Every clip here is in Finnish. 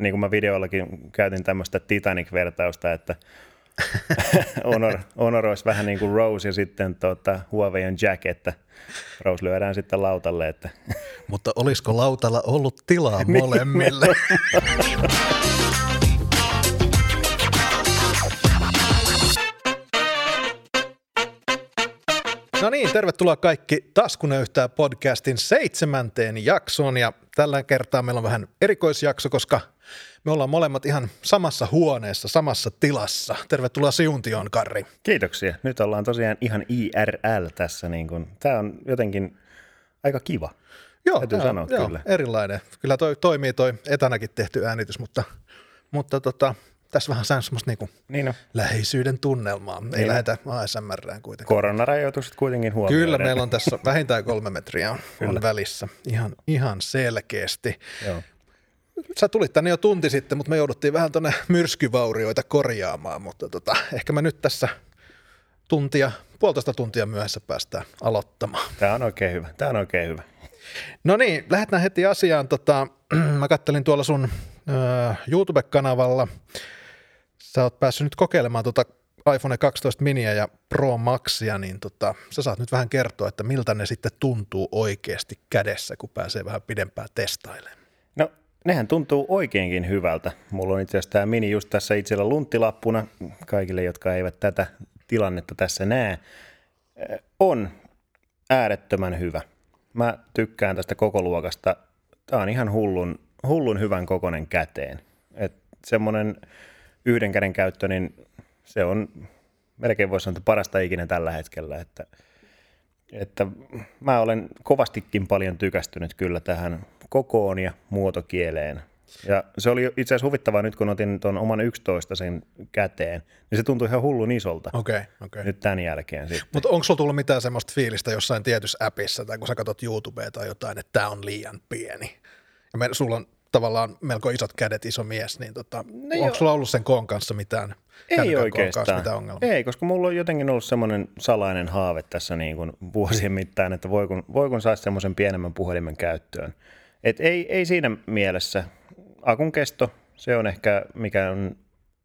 niin kuin mä videollakin käytin tämmöistä Titanic-vertausta, että Honor, Honor olisi vähän niin kuin Rose ja sitten tuota, Huawei on Jack, että Rose lyödään sitten lautalle. Että. Mutta olisiko lautalla ollut tilaa molemmille? No niin, tervetuloa kaikki Taskunöyhtää podcastin seitsemänteen jaksoon ja tällä kertaa meillä on vähän erikoisjakso, koska me ollaan molemmat ihan samassa huoneessa, samassa tilassa. Tervetuloa Siuntioon, Karri. Kiitoksia. Nyt ollaan tosiaan ihan IRL tässä. Niin kun, tämä on jotenkin aika kiva. Joo, Täytyy joo, sanoa joo, kyllä. erilainen. Kyllä toi toimii toi etänäkin tehty äänitys, mutta, mutta tota, tässä vähän sään semmoista niinku Niin on. läheisyyden tunnelmaa. Ei Niin. lähetä ASMRään kuitenkaan. Koronarajoitukset kuitenkin huomioiden. Kyllä, meillä on tässä vähintään kolme metriä on, on välissä. Ihan, ihan selkeästi. Joo. Sä tulit tänne jo tunti sitten, mutta me jouduttiin vähän tuonne myrskyvaurioita korjaamaan, mutta tota, ehkä me nyt tässä tuntia, puolitoista tuntia myöhässä päästään aloittamaan. Tämä on oikein hyvä. Tämä on oikein hyvä. No niin, lähdetään heti asiaan. Tota, mä kattelin tuolla sun ö, YouTube-kanavalla. Sä oot päässyt nyt kokeilemaan tuota iPhone 12 miniä ja Pro Maxia, niin tota, sä saat nyt vähän kertoa, että miltä ne sitten tuntuu oikeasti kädessä, kun pääsee vähän pidempään testailemaan. Nehän tuntuu oikeinkin hyvältä. Mulla on itse asiassa tämä mini just tässä itsellä lunttilappuna kaikille, jotka eivät tätä tilannetta tässä näe. Eh, On äärettömän hyvä. Mä tykkään tästä koko luokasta. Tämä on ihan hullun, hullun hyvän kokonen käteen. Et semmoinen yhden käden käyttö, niin se on melkein voisi sanoa, että parasta ikinä tällä hetkellä. Että, että mä olen kovastikin paljon tykästynyt kyllä tähän kokoon ja muotokieleen. Ja se oli itse asiassa huvittavaa nyt, kun otin tuon oman 11 sen käteen, niin se tuntui ihan hullun isolta okay. Okay. nyt tämän jälkeen. Mutta onko sulla tullut mitään semmoista fiilistä jossain tietyssä appissa tai kun sä katsot YouTubea tai jotain, että tämä on liian pieni? Ja me, sulla on tavallaan melko isot kädet, iso mies, niin tota, no onko sulla ollut sen koon kanssa mitään? Ei oikeastaan. Kanssa mitään ongelmaa? Ei, koska mulla on jotenkin ollut semmoinen salainen haave tässä niin kuin vuosien mittaan, että voi kun, voi kun saisi semmoisen pienemmän puhelimen käyttöön. Et ei, ei siinä mielessä. Akun kesto, se on ehkä mikä on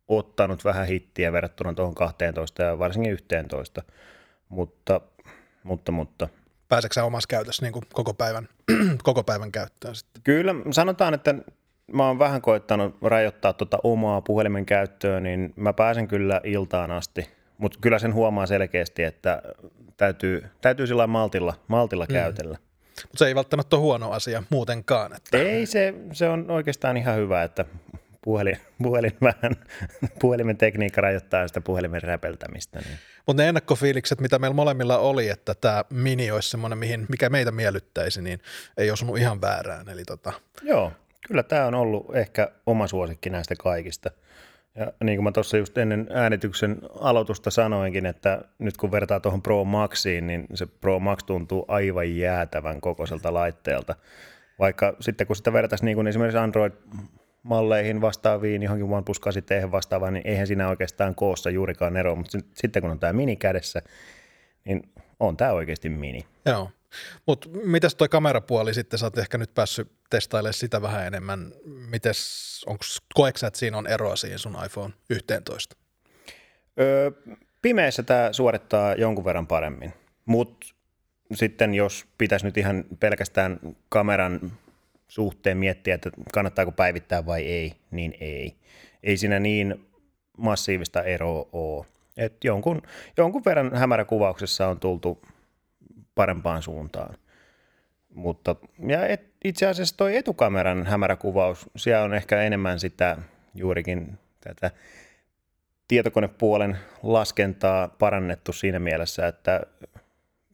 ottanut vähän hittiä verrattuna tuohon 12 ja varsinkin 11. Mutta, mutta, mutta Pääseekö omassa käytössä niin kuin koko, päivän, koko päivän käyttöön sitten? Kyllä, sanotaan, että mä oon vähän koettanut rajoittaa tuota omaa puhelimen käyttöä, niin mä pääsen kyllä iltaan asti. Mutta kyllä sen huomaa selkeästi, että täytyy, täytyy sillä maltilla, maltilla käytellä. Mutta se ei välttämättä ole huono asia muutenkaan. Että Ei, se, se on oikeastaan ihan hyvä, että puhelin, puhelin vähän, puhelimen tekniikka rajoittaa sitä puhelimen räpeltämistä. Niin. Mutta ne ennakkofiilikset, mitä meillä molemmilla oli, että tämä mini olisi semmoinen, mihin, mikä meitä miellyttäisi, niin ei osunut ihan väärään. Eli tota, Joo, kyllä tämä on ollut ehkä oma suosikki näistä kaikista. Ja niin kuin mä tuossa just ennen äänityksen aloitusta sanoinkin, että nyt kun vertaa tuohon Pro Maxiin, niin se Pro Max tuntuu aivan jäätävän kokoiselta laitteelta. Vaikka sitten kun sitä vertaisi niin kuin esimerkiksi Android-malleihin vastaaviin, johonkin OnePlus 8 vastaavaan, niin eihän siinä oikeastaan koossa juurikaan eroa, mutta sit- sitten kun on tämä mini kädessä, niin on tämä oikeasti mini. Joo. Mutta mitäs toi kamerapuoli sitten, sä oot ehkä nyt päässyt testailemaan sitä vähän enemmän. Mites, onks, koetko sä, että siinä on eroa siihen sun iPhone 11? Öö, pimeässä tämä suorittaa jonkun verran paremmin, mutta sitten jos pitäisi nyt ihan pelkästään kameran suhteen miettiä, että kannattaako päivittää vai ei, niin ei. Ei siinä niin massiivista eroa ole. Et jonkun, jonkun verran hämäräkuvauksessa on tultu parempaan suuntaan. Mutta ja et, itse asiassa toi etukameran hämäräkuvaus, siellä on ehkä enemmän sitä juurikin tätä tietokonepuolen laskentaa parannettu siinä mielessä, että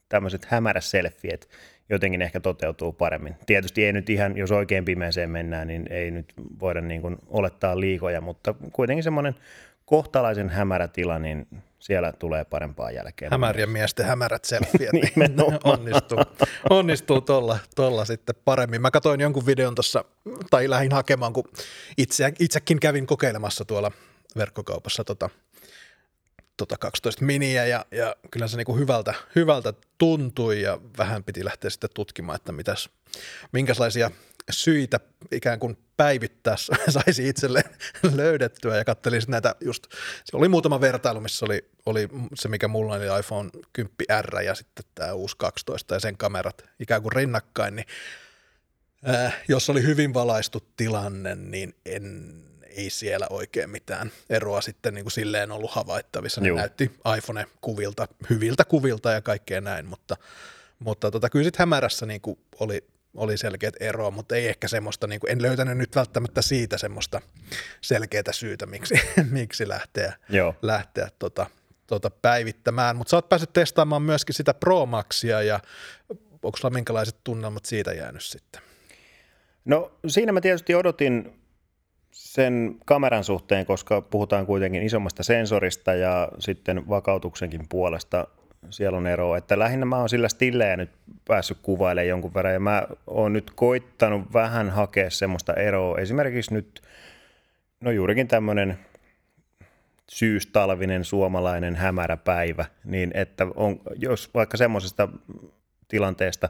tämmöiset hämäräselfiet jotenkin ehkä toteutuu paremmin. Tietysti ei nyt ihan, jos oikein pimeeseen mennään, niin ei nyt voida niin kuin olettaa liikoja, mutta kuitenkin semmoinen kohtalaisen hämärä tila, niin siellä tulee parempaa jälkeä. Hämärien miesten hämärät selfiet, niin onnistuu, onnistuu tolla, tolla sitten paremmin. Mä katsoin jonkun videon tuossa, tai lähdin hakemaan, kun itse, itsekin kävin kokeilemassa tuolla verkkokaupassa tota, tota 12 miniä ja, ja kyllä se niinku hyvältä, hyvältä tuntui ja vähän piti lähteä sitten tutkimaan, että mitäs, minkälaisia syitä ikään kuin päivittää saisi itselle löydettyä ja katselin näitä just, se oli muutama vertailu, missä oli, oli se, mikä mulla oli iPhone 10R ja sitten tämä uusi 12 ja sen kamerat ikään kuin rinnakkain, niin äh, jos oli hyvin valaistu tilanne, niin en, ei siellä oikein mitään eroa sitten niin kuin silleen ollut havaittavissa. Ne Juu. näytti iPhone-kuvilta, hyviltä kuvilta ja kaikkea näin, mutta, mutta tota, kyllä sitten hämärässä niin kuin oli oli selkeät eroa, mutta ei ehkä semmoista, niin kuin, en löytänyt nyt välttämättä siitä semmoista selkeää syytä, miksi, miksi lähteä, Joo. lähteä tota, tota päivittämään. Mutta sä oot päässyt testaamaan myöskin sitä Pro Maxia ja onko sulla minkälaiset tunnelmat siitä jäänyt sitten? No siinä mä tietysti odotin sen kameran suhteen, koska puhutaan kuitenkin isommasta sensorista ja sitten vakautuksenkin puolesta siellä on eroa. Että lähinnä mä oon sillä stilleä nyt päässyt kuvailemaan jonkun verran ja mä oon nyt koittanut vähän hakea semmoista eroa. Esimerkiksi nyt, no juurikin tämmöinen syystalvinen suomalainen hämärä päivä, niin että on, jos vaikka semmoisesta tilanteesta,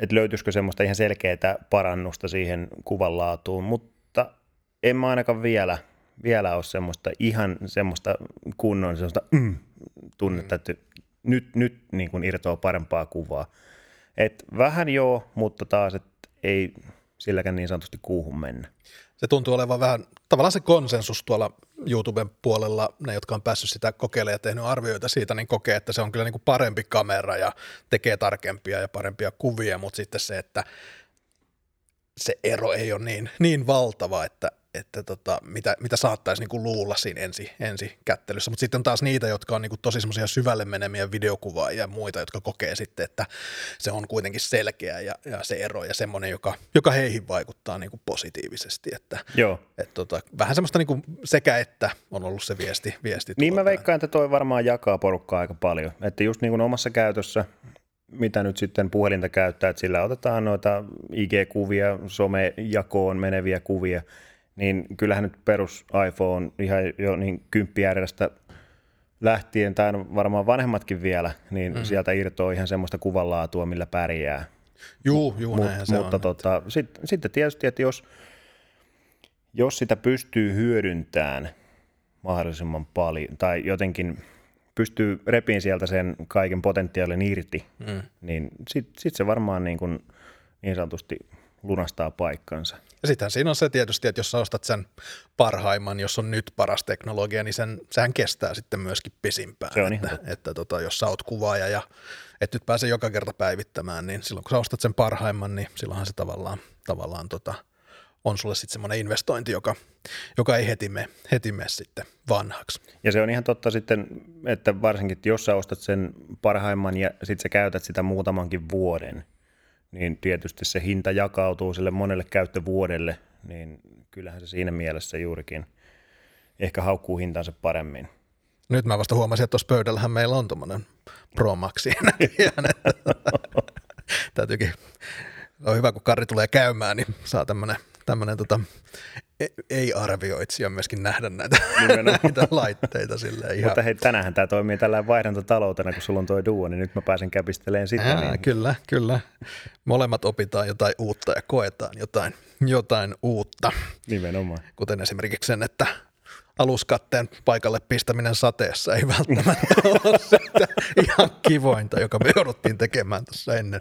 että löytyisikö semmoista ihan selkeää parannusta siihen kuvan laatuun, mutta en mä ainakaan vielä, vielä ole semmoista ihan semmoista kunnon semmoista mm, tunnetta, että nyt, nyt niin kuin irtoaa parempaa kuvaa. Et vähän joo, mutta taas et ei silläkään niin sanotusti kuuhun mennä. Se tuntuu olevan vähän tavallaan se konsensus tuolla YouTuben puolella, ne jotka on päässyt sitä kokeilemaan ja tehnyt arvioita siitä, niin kokee, että se on kyllä niin kuin parempi kamera ja tekee tarkempia ja parempia kuvia, mutta sitten se, että se ero ei ole niin, niin valtava, että, että tota, mitä, mitä saattaisi niinku luulla siinä ensi, ensi kättelyssä. Mutta sitten on taas niitä, jotka on niinku tosi semmoisia syvälle menemiä videokuvaajia ja muita, jotka kokee sitten, että se on kuitenkin selkeä ja, ja se ero ja semmoinen, joka, joka heihin vaikuttaa niinku positiivisesti. Että, Joo. Et tota, vähän semmoista niinku sekä että on ollut se viesti. viesti niin mä veikkaan, että toi varmaan jakaa porukkaa aika paljon. Että just niin kuin omassa käytössä mitä nyt sitten puhelinta käyttää, että sillä otetaan noita IG-kuvia, somejakoon meneviä kuvia, niin kyllähän nyt perus iPhone ihan jo niin kymppiärjestä lähtien, tai varmaan vanhemmatkin vielä, niin mm. sieltä irtoaa ihan semmoista kuvanlaatua, millä pärjää. Juu, juu Mut, se Mutta on. Tota, sitten sit tietysti, että jos, jos sitä pystyy hyödyntämään mahdollisimman paljon, tai jotenkin pystyy repiin sieltä sen kaiken potentiaalin irti, mm. niin sitten sit se varmaan niin, kuin niin sanotusti lunastaa paikkansa. Ja sittenhän siinä on se tietysti, että jos sä ostat sen parhaimman, jos on nyt paras teknologia, niin sen, sehän kestää sitten myöskin pisimpään. Se on että, että, että tota, jos sä oot kuvaaja ja et nyt pääse joka kerta päivittämään, niin silloin kun sä ostat sen parhaimman, niin silloinhan se tavallaan, tavallaan tota, on sulle sitten semmoinen investointi, joka, joka ei heti mene, heti mene sitten vanhaksi. Ja se on ihan totta sitten, että varsinkin jos sä ostat sen parhaimman ja sitten sä käytät sitä muutamankin vuoden, niin tietysti se hinta jakautuu sille monelle käyttövuodelle, niin kyllähän se siinä mielessä juurikin ehkä haukkuu hintansa paremmin. Nyt mä vasta huomasin, että tuossa pöydällähän meillä on tuommoinen Pro Maxi Täytyykin, on hyvä kun Karri tulee käymään, niin saa tämmöinen tämmöinen tota, ei-arvioitsija myöskin nähdä näitä, näitä laitteita silleen ihan. Mutta hei, tänähän tämä toimii tällä vaihdantataloutena, kun sulla on tuo duo, niin nyt mä pääsen käpisteleen sitä. Ää, niin... Kyllä, kyllä. Molemmat opitaan jotain uutta ja koetaan jotain, jotain uutta. Nimenomaan. Kuten esimerkiksi sen, että aluskatteen paikalle pistäminen sateessa ei välttämättä ole ihan kivointa, joka me jouduttiin tekemään tässä ennen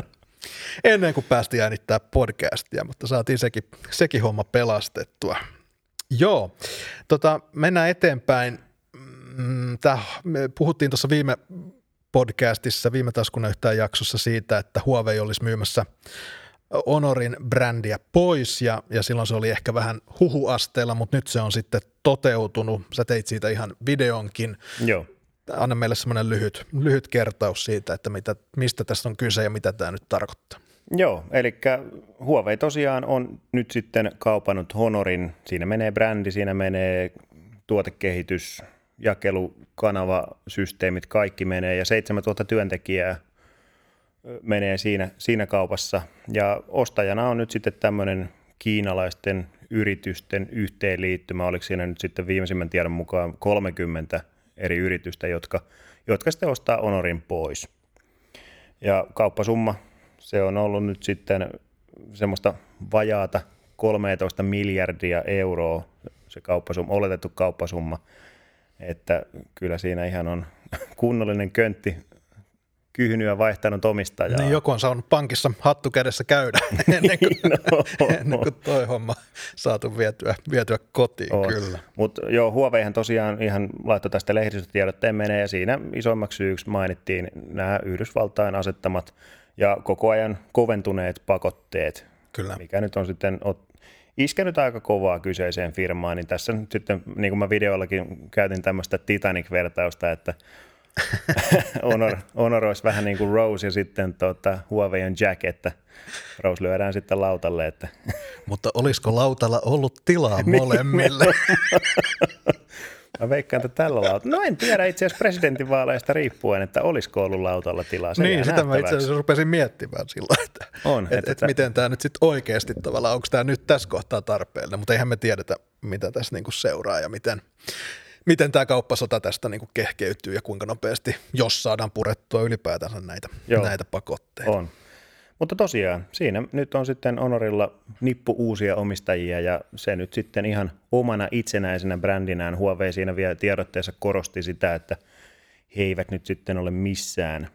ennen kuin päästiin äänittää podcastia, mutta saatiin sekin, sekin homma pelastettua. Joo, tota, mennään eteenpäin. Mm, tää, me puhuttiin tuossa viime podcastissa, viime taskuna yhtään jaksossa siitä, että Huawei olisi myymässä Honorin brändiä pois ja, ja silloin se oli ehkä vähän huhuasteella, mutta nyt se on sitten toteutunut. Sä teit siitä ihan videonkin. Joo anna meille semmoinen lyhyt, lyhyt kertaus siitä, että mitä, mistä tässä on kyse ja mitä tämä nyt tarkoittaa. Joo, eli Huawei tosiaan on nyt sitten kaupannut Honorin. Siinä menee brändi, siinä menee tuotekehitys, jakelukanava, systeemit, kaikki menee ja 7000 työntekijää menee siinä, siinä kaupassa. Ja ostajana on nyt sitten tämmöinen kiinalaisten yritysten yhteenliittymä, oliko siinä nyt sitten viimeisimmän tiedon mukaan 30 eri yritystä, jotka, jotka sitten ostaa Honorin pois. Ja kauppasumma, se on ollut nyt sitten semmoista vajaata 13 miljardia euroa se kauppasumma, oletettu kauppasumma, että kyllä siinä ihan on kunnollinen köntti kyhnyä vaihtanut omistajaa. Niin joku on saanut pankissa hattu kädessä käydä ennen kuin, no, ennen kuin toi homma saatu vietyä, vietyä kotiin, on. kyllä. Mutta joo, Huaweihan tosiaan ihan laittoi tästä lehdistötiedotteen menee ja siinä isommaksi syyksi mainittiin nämä Yhdysvaltain asettamat ja koko ajan koventuneet pakotteet, Kyllä. mikä nyt on sitten iskenyt aika kovaa kyseiseen firmaan, niin tässä nyt sitten, niin kuin mä videollakin käytin tämmöistä Titanic-vertausta, että Honor, Honor olisi vähän niin kuin Rose ja sitten tuota, Huawei on Jack, että Rose lyödään sitten lautalle. Että Mutta olisiko lautalla ollut tilaa niin. molemmille? Mä veikkaan, että tällä lautalla. No en tiedä itse asiassa presidentinvaaleista riippuen, että olisiko ollut lautalla tilaa. Se niin, sitä mä itse asiassa rupesin miettimään silloin, että, On, että, että, että miten tämä nyt sitten oikeasti tavallaan, onko tämä nyt tässä kohtaa tarpeellinen, mutta eihän me tiedetä, mitä tässä niinku seuraa ja miten, miten tämä kauppasota tästä niinku kehkeytyy ja kuinka nopeasti, jos saadaan purettua ylipäätänsä näitä, näitä pakotteita. On. Mutta tosiaan, siinä nyt on sitten Honorilla nippu uusia omistajia ja se nyt sitten ihan omana itsenäisenä brändinään Huawei siinä vielä tiedotteessa korosti sitä, että he eivät nyt sitten ole missään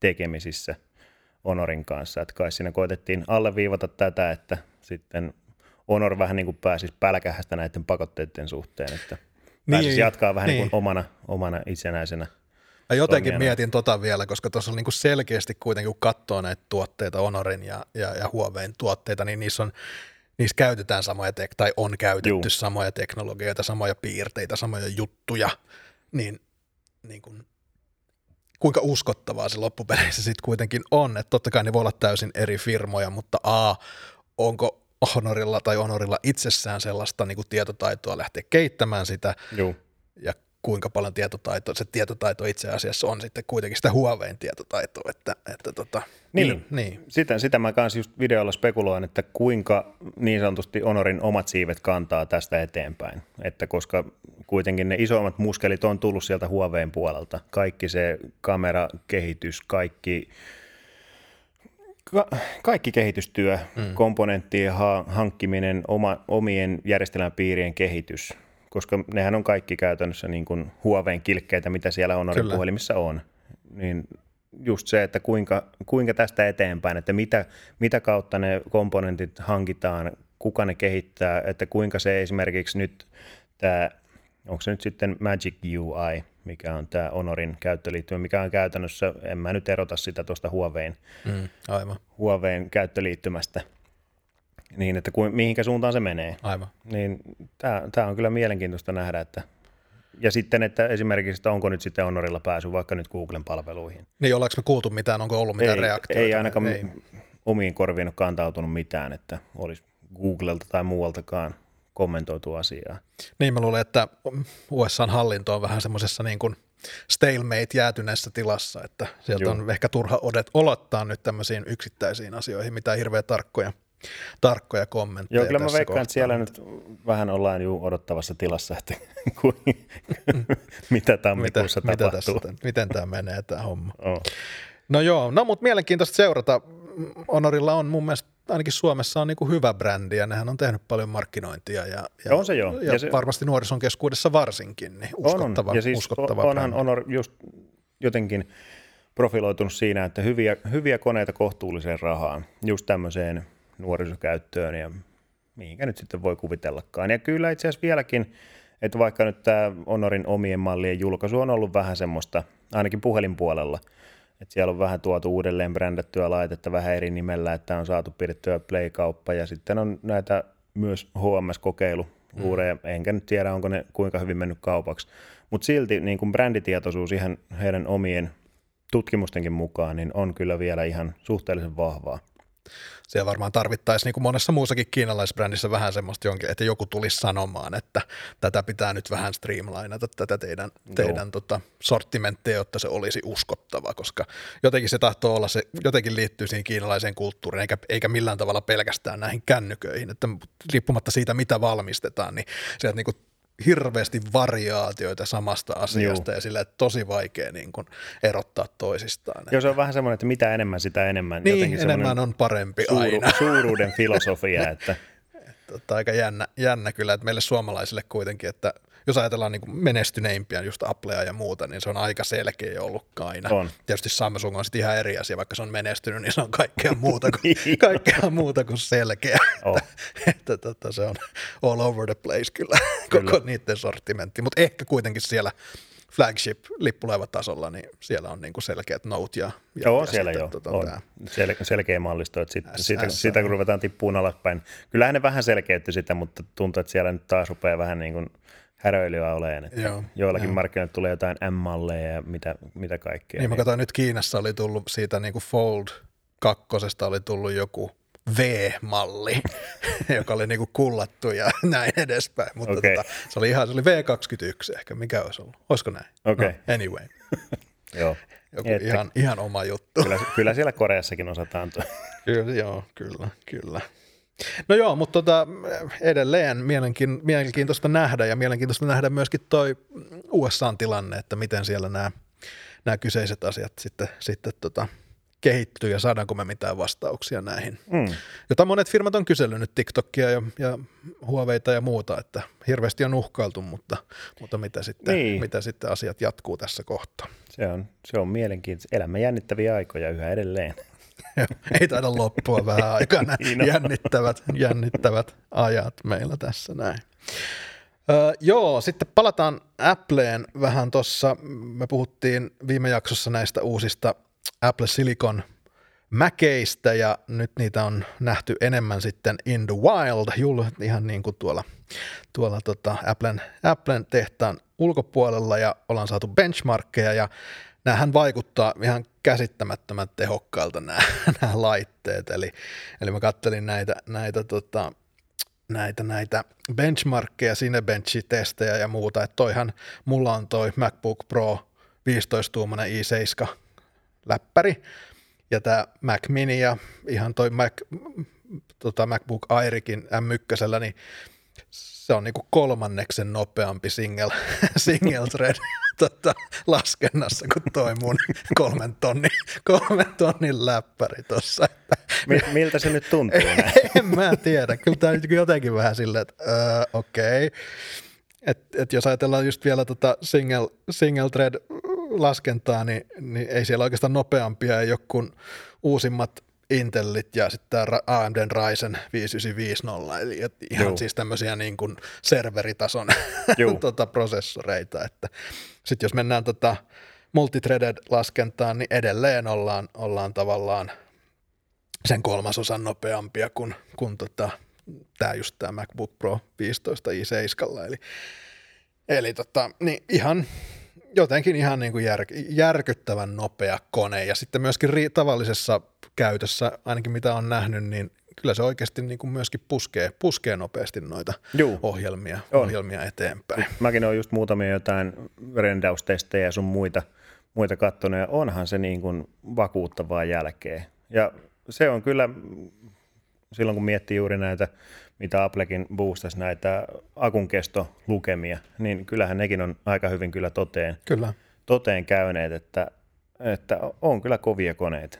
tekemisissä Honorin kanssa. Että kai siinä koitettiin alleviivata tätä, että sitten Honor vähän niin kuin pääsisi pälkähästä näiden pakotteiden suhteen, että pääsisi niin, jatkaa vähän niin. niin kuin omana, omana itsenäisenä – Mä jotenkin toimijana. mietin tota vielä, koska tuossa on niinku selkeästi kuitenkin, kun katsoo näitä tuotteita, Honorin ja, ja, ja Huawein tuotteita, niin niissä on niissä käytetään samoja, tek- tai on käytetty Juu. samoja teknologioita, samoja piirteitä, samoja juttuja, niin, niin kun, kuinka uskottavaa se loppupeleissä sitten kuitenkin on, että totta kai ne voi olla täysin eri firmoja, mutta a, onko Honorilla tai Honorilla itsessään sellaista niin tietotaitoa lähteä keittämään sitä, Juu. ja kuinka paljon tietotaito, se tietotaito itse asiassa on sitten kuitenkin sitä Huawein tietotaitoa. Että, että tota, niin, niin. Sitä, sitä mä kanssa just videolla spekuloin, että kuinka niin sanotusti Honorin omat siivet kantaa tästä eteenpäin. Että koska kuitenkin ne isommat muskelit on tullut sieltä Huawein puolelta. Kaikki se kamerakehitys, kaikki Ka- kaikki kehitystyö, mm. komponenttien ha- hankkiminen, oma, omien järjestelmäpiirien kehitys – koska nehän on kaikki käytännössä niin kuin huoveen kilkkeitä, mitä siellä Honorin Kyllä. puhelimissa on. Niin just se, että kuinka, kuinka tästä eteenpäin, että mitä, mitä kautta ne komponentit hankitaan, kuka ne kehittää, että kuinka se esimerkiksi nyt tämä, onko se nyt sitten Magic UI, mikä on tämä Honorin käyttöliittymä, mikä on käytännössä, en mä nyt erota sitä tuosta Huaweiin, mm, aivan. Huaweiin käyttöliittymästä – niin, että kuin, mihinkä suuntaan se menee. Aivan. Niin tämä on kyllä mielenkiintoista nähdä, että ja sitten, että esimerkiksi, että onko nyt sitten Honorilla pääsy vaikka nyt Googlen palveluihin. Niin, ollaanko me kuultu mitään, onko ollut mitään ei, reaktioita? Ei ainakaan ei. omiin korviin ole kantautunut mitään, että olisi Googlelta tai muualtakaan kommentoitu asiaa. Niin, mä luulen, että USA-hallinto on vähän semmoisessa niin kuin stalemate jäätyneessä tilassa, että sieltä Joo. on ehkä turha odet olottaa nyt tämmöisiin yksittäisiin asioihin, mitä hirveän tarkkoja tarkkoja kommentteja. Joo, kyllä mä veikkaan, että siellä nyt vähän ollaan jo odottavassa tilassa, että mitä tammikuussa mitä, tapahtuu. Mitä tässä, miten tämä menee tämä homma. Oh. No joo, no mutta mielenkiintoista seurata. Honorilla on mun mielestä ainakin Suomessa on niin kuin hyvä brändi ja nehän on tehnyt paljon markkinointia ja, ja, on se joo. ja, ja se, varmasti nuorison keskuudessa varsinkin, niin uskottava, on, Ja siis uskottava onhan brändi. Honor just jotenkin profiloitunut siinä, että hyviä, hyviä koneita kohtuulliseen rahaan, just tämmöiseen nuorisokäyttöön ja mihinkä nyt sitten voi kuvitellakaan. Ja kyllä itse asiassa vieläkin, että vaikka nyt tämä Honorin omien mallien julkaisu on ollut vähän semmoista, ainakin puhelinpuolella, että siellä on vähän tuotu uudelleen brändättyä laitetta vähän eri nimellä, että on saatu pidettyä Play-kauppa ja sitten on näitä myös HMS-kokeilu, luureja, mm. enkä nyt tiedä, onko ne kuinka hyvin mennyt kaupaksi. Mutta silti niin kuin bränditietoisuus ihan heidän omien tutkimustenkin mukaan, niin on kyllä vielä ihan suhteellisen vahvaa siellä varmaan tarvittaisiin niin kuin monessa muussakin kiinalaisbrändissä vähän semmoista jonkin, että joku tulisi sanomaan, että tätä pitää nyt vähän streamlainata, tätä teidän, teidän tota, sortimentteja, jotta se olisi uskottava, koska jotenkin se tahtoo olla, se jotenkin liittyy siihen kiinalaiseen kulttuuriin, eikä, eikä millään tavalla pelkästään näihin kännyköihin, että riippumatta siitä, mitä valmistetaan, niin sieltä niin kuin hirveästi variaatioita samasta asiasta Juu. ja sillä tosi vaikea niin kuin erottaa toisistaan. Joo, se on vähän semmoinen, että mitä enemmän, sitä enemmän. Niin, enemmän on parempi suuru, aina. Suuruuden filosofia, että Tota, aika jännä, jännä kyllä, että meille suomalaisille kuitenkin, että jos ajatellaan niin menestyneimpiä just Applea ja muuta, niin se on aika selkeä ollut aina. On. Tietysti Samsung on sitten ihan eri asia, vaikka se on menestynyt, niin se on kaikkea muuta kuin, niin. kaikkea muuta kuin selkeä. Oh. että, että, että, se on all over the place kyllä, kyllä. koko niiden sortimentti, mutta ehkä kuitenkin siellä flagship-lippulevatasolla, niin siellä on niin kuin selkeät Note ja, ja Joo, ja siellä jo tota, on Sel- selkeä mallisto, että sit, S- sitä, S- sitä kun ruvetaan tippuun alaspäin. Kyllähän ne vähän selkeytti sitä, mutta tuntuu, että siellä nyt taas rupeaa vähän niin kuin häröilyä oleen. Että joo, joillakin joo. markkinoilla tulee jotain M-malleja ja mitä, mitä kaikkea. Niin, niin. mä katsoin nyt Kiinassa oli tullut siitä niin kuin Fold kakkosesta oli tullut joku V-malli, joka oli niinku kullattu ja näin edespäin. Mutta okay. tota, se oli ihan, se oli V21 ehkä, mikä olisi ollut. Olisiko näin? Okay. No, anyway. Joo. Joku Että, ihan, ihan oma juttu. Kyllä, kyllä siellä Koreassakin osataan kyllä, joo, kyllä, kyllä. No joo, mutta tota, edelleen mielenkiintoista nähdä ja mielenkiintoista nähdä myöskin toi USA-tilanne, että miten siellä nämä, nämä kyseiset asiat sitten, sitten tota, kehittyy ja saadaanko me mitään vastauksia näihin. Mm. Jota monet firmat on kysellyt TikTokia ja, ja Huaweita ja muuta, että hirveästi on uhkailtu, mutta, mutta mitä, sitten, niin. mitä sitten asiat jatkuu tässä kohtaa. Se on, se on mielenkiintoista. Elämme jännittäviä aikoja yhä edelleen. Ei taida loppua vähän aikana. niin jännittävät, jännittävät ajat meillä tässä näin. Öö, joo, sitten palataan Appleen vähän tuossa. Me puhuttiin viime jaksossa näistä uusista Apple Silicon mäkeistä ja nyt niitä on nähty enemmän sitten in the wild, jul, ihan niin kuin tuolla, tuolla tota Applen, Applen tehtaan ulkopuolella ja ollaan saatu benchmarkkeja ja näähän vaikuttaa ihan käsittämättömän tehokkailta nämä, nämä laitteet, eli, eli mä kattelin näitä, näitä, tota, näitä, näitä benchmarkkeja, Cinebench-testejä ja muuta, että toihan, mulla on toi MacBook Pro 15-tuumainen i7 läppäri, ja tämä Mac Mini ja ihan toi Mac, tota MacBook Airikin M1, niin se on niinku kolmanneksen nopeampi single, single thread tota, laskennassa kuin toi mun kolmen tonnin, kolmen tonnin läppäri tuossa. Miltä se nyt tuntuu? en mä tiedä. Kyllä tämä jotenkin vähän silleen, että öö, okei. Okay. Et, et jos ajatellaan just vielä tota single, single thread laskentaa, niin, niin ei siellä oikeastaan nopeampia ei ole kuin uusimmat Intelit ja sitten tämä AMD Ryzen 5950, eli ihan Juu. siis tämmöisiä niin kuin serveritason tota prosessoreita, että sitten jos mennään tota multithreaded laskentaan, niin edelleen ollaan, ollaan tavallaan sen kolmasosan nopeampia kuin, kuin tota, tämä just tämä MacBook Pro 15 i7, eli, eli tota, niin ihan jotenkin ihan niin kuin jär, järkyttävän nopea kone ja sitten myöskin ri, tavallisessa käytössä, ainakin mitä on nähnyt, niin kyllä se oikeasti niin kuin myöskin puskee, puskee nopeasti noita Juu. ohjelmia, on. ohjelmia eteenpäin. Mäkin olen just muutamia jotain rendaustestejä ja sun muita, muita kattonut ja onhan se niin kuin vakuuttavaa jälkeen. Ja se on kyllä, silloin kun miettii juuri näitä mitä Applekin boostasi näitä akun lukemia, niin kyllähän nekin on aika hyvin kyllä toteen, kyllä. toteen käyneet, että, että on kyllä kovia koneita.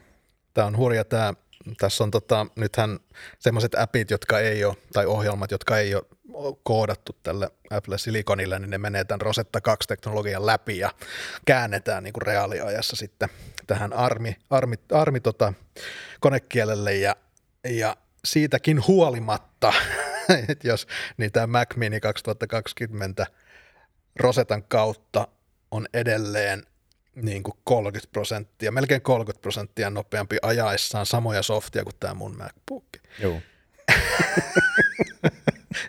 Tämä on hurja tämä, tässä on tota, nythän semmoiset appit, jotka ei ole, tai ohjelmat, jotka ei ole koodattu tälle Apple Siliconille, niin ne menee tämän Rosetta 2-teknologian läpi ja käännetään niin kuin reaaliajassa sitten tähän ARMI, ARMI, ARMI tota, konekielelle ja, ja siitäkin huolimatta, että jos niin tämä Mac Mini 2020 Rosetan kautta on edelleen niin kuin 30 prosenttia, melkein 30 prosenttia nopeampi ajaessaan samoja softia kuin tämä mun MacBook. Joo.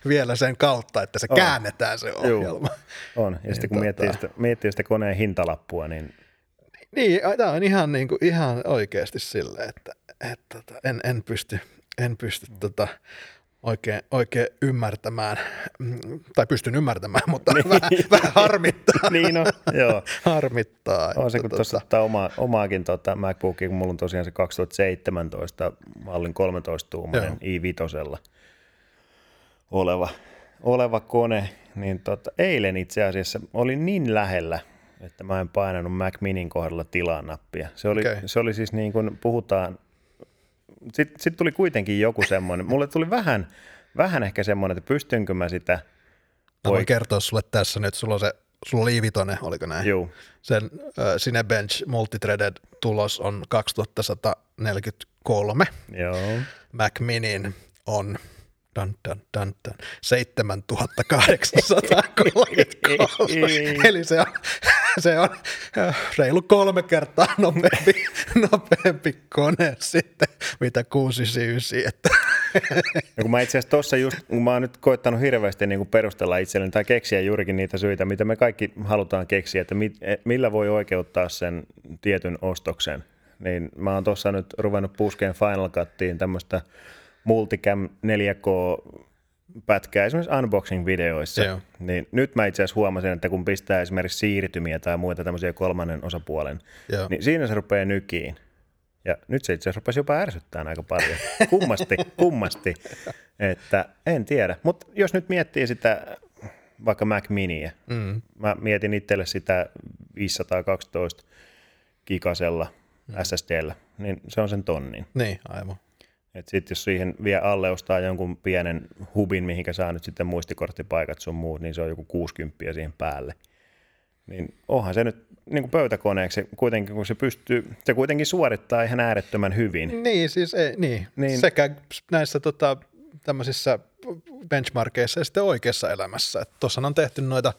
Vielä sen kautta, että se on. käännetään se ohjelma. Joo. On, ja niin sitten kun tota... miettii, sitä, miettii sitä koneen hintalappua, niin... Niin, tämä on ihan, niin kuin, ihan oikeasti silleen, että, että, että tota, en, en pysty en pysty tota, oikein, oikein ymmärtämään, tai pystyn ymmärtämään, mutta niin. vähän, vähän harmittaa. niin on, joo. harmittaa. On se, kun tuossa tota... oma, omaakin tota MacBookia, kun mulla on tosiaan se 2017 mallin 13 tuumainen i5 oleva, oleva kone, niin tota, eilen itse asiassa oli niin lähellä, että mä en painanut Mac Minin kohdalla tilaa nappia. Se oli, okay. se oli siis niin kuin puhutaan, sitten sit tuli kuitenkin joku semmoinen, mulle tuli vähän, vähän ehkä semmoinen, että pystynkö mä sitä, Mä voin kertoa sulle tässä nyt, sulla on se, sulla oli Ivitonen, oliko näin? juu, Sen äh, Cinebench Multithreaded tulos on 2143. joo, Mac Minin on dun, dun, dun, dun, 7833. Eli se on, se on äh, reilu kolme kertaa nopeampi, nopeampi kone sitten, mitä 699. Että, Ja kun mä itse asiassa tuossa just, kun mä oon nyt koittanut hirveästi niin perustella itselleni tai keksiä juurikin niitä syitä, mitä me kaikki halutaan keksiä, että mit, eh, millä voi oikeuttaa sen tietyn ostoksen, niin mä oon tuossa nyt ruvennut puskeen Final Cuttiin tämmöistä multicam 4K pätkää esimerkiksi unboxing-videoissa, Joo. niin nyt mä itse asiassa huomasin, että kun pistää esimerkiksi siirtymiä tai muita tämmöisiä kolmannen osapuolen, Joo. niin siinä se rupeaa nykiin. Ja nyt se itse asiassa rupesi jopa ärsyttämään aika paljon. Kummasti, kummasti. Että en tiedä. Mutta jos nyt miettii sitä vaikka Mac Miniä, mm. mä mietin itselle sitä 512 gigasella mm. SSDllä, niin se on sen tonnin. niin, aivan. Et sit jos siihen vielä alle ostaa jonkun pienen hubin, mihinkä saa nyt sitten muistikorttipaikat sun muut, niin se on joku 60 siihen päälle. Niin onhan se nyt niin kuin pöytäkoneeksi, kuitenkin kun se pystyy, se kuitenkin suorittaa ihan äärettömän hyvin. Niin, siis ei, niin. Niin. niin. sekä näissä tota, tämmöisissä benchmarkeissa ja sitten oikeassa elämässä. Tuossa on tehty noita,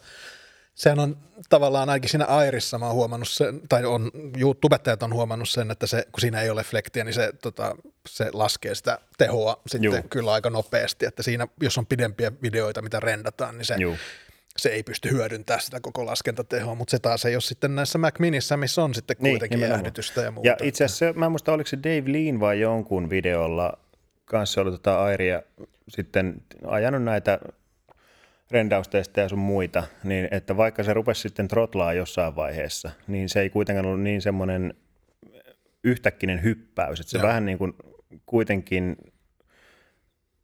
sehän on tavallaan ainakin siinä Airissa mä oon huomannut sen, tai on, tubettajat on huomannut sen, että se, kun siinä ei ole flektiä, niin se, tota, se laskee sitä tehoa sitten Juu. Kyllä aika nopeasti, että siinä, jos on pidempiä videoita, mitä rendataan, niin se, Juu. se ei pysty hyödyntämään sitä koko laskentatehoa, mutta se taas ei ole sitten näissä Mac Minissä, missä on sitten Niin, kuitenkin nimenomaan. jäähdytystä ja muuta. Ja itse asiassa, mä en muista, oliko se Dave Lean vai jonkun videolla, kanssa oli tota Airia sitten ajanut näitä rendaustestejä sun muita, niin että vaikka se rupesi sitten trotlaa jossain vaiheessa, niin se ei kuitenkaan ollut niin semmoinen yhtäkkinen hyppäys, että se Joo. vähän niin kuin kuitenkin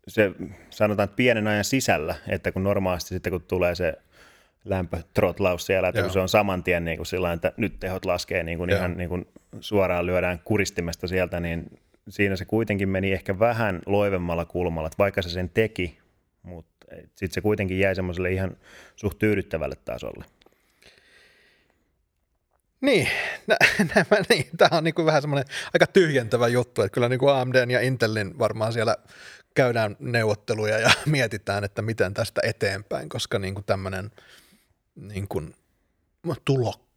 se sanotaan että pienen ajan sisällä, että kun normaalisti sitten kun tulee se lämpötrotlaus siellä, että Joo. kun se on saman tien niin kuin sillä että nyt tehot laskee niin kuin Joo. ihan niin kuin suoraan lyödään kuristimesta sieltä, niin siinä se kuitenkin meni ehkä vähän loivemmalla kulmalla, että vaikka se sen teki, mutta sitten se kuitenkin jäi semmoiselle ihan suht tyydyttävälle tasolle. Niin, nä, nämä, niin, tämä on niin kuin vähän semmoinen aika tyhjentävä juttu, että kyllä niin kuin AMDn ja Intelin varmaan siellä käydään neuvotteluja ja mietitään, että miten tästä eteenpäin, koska niin kuin tämmöinen niin kuin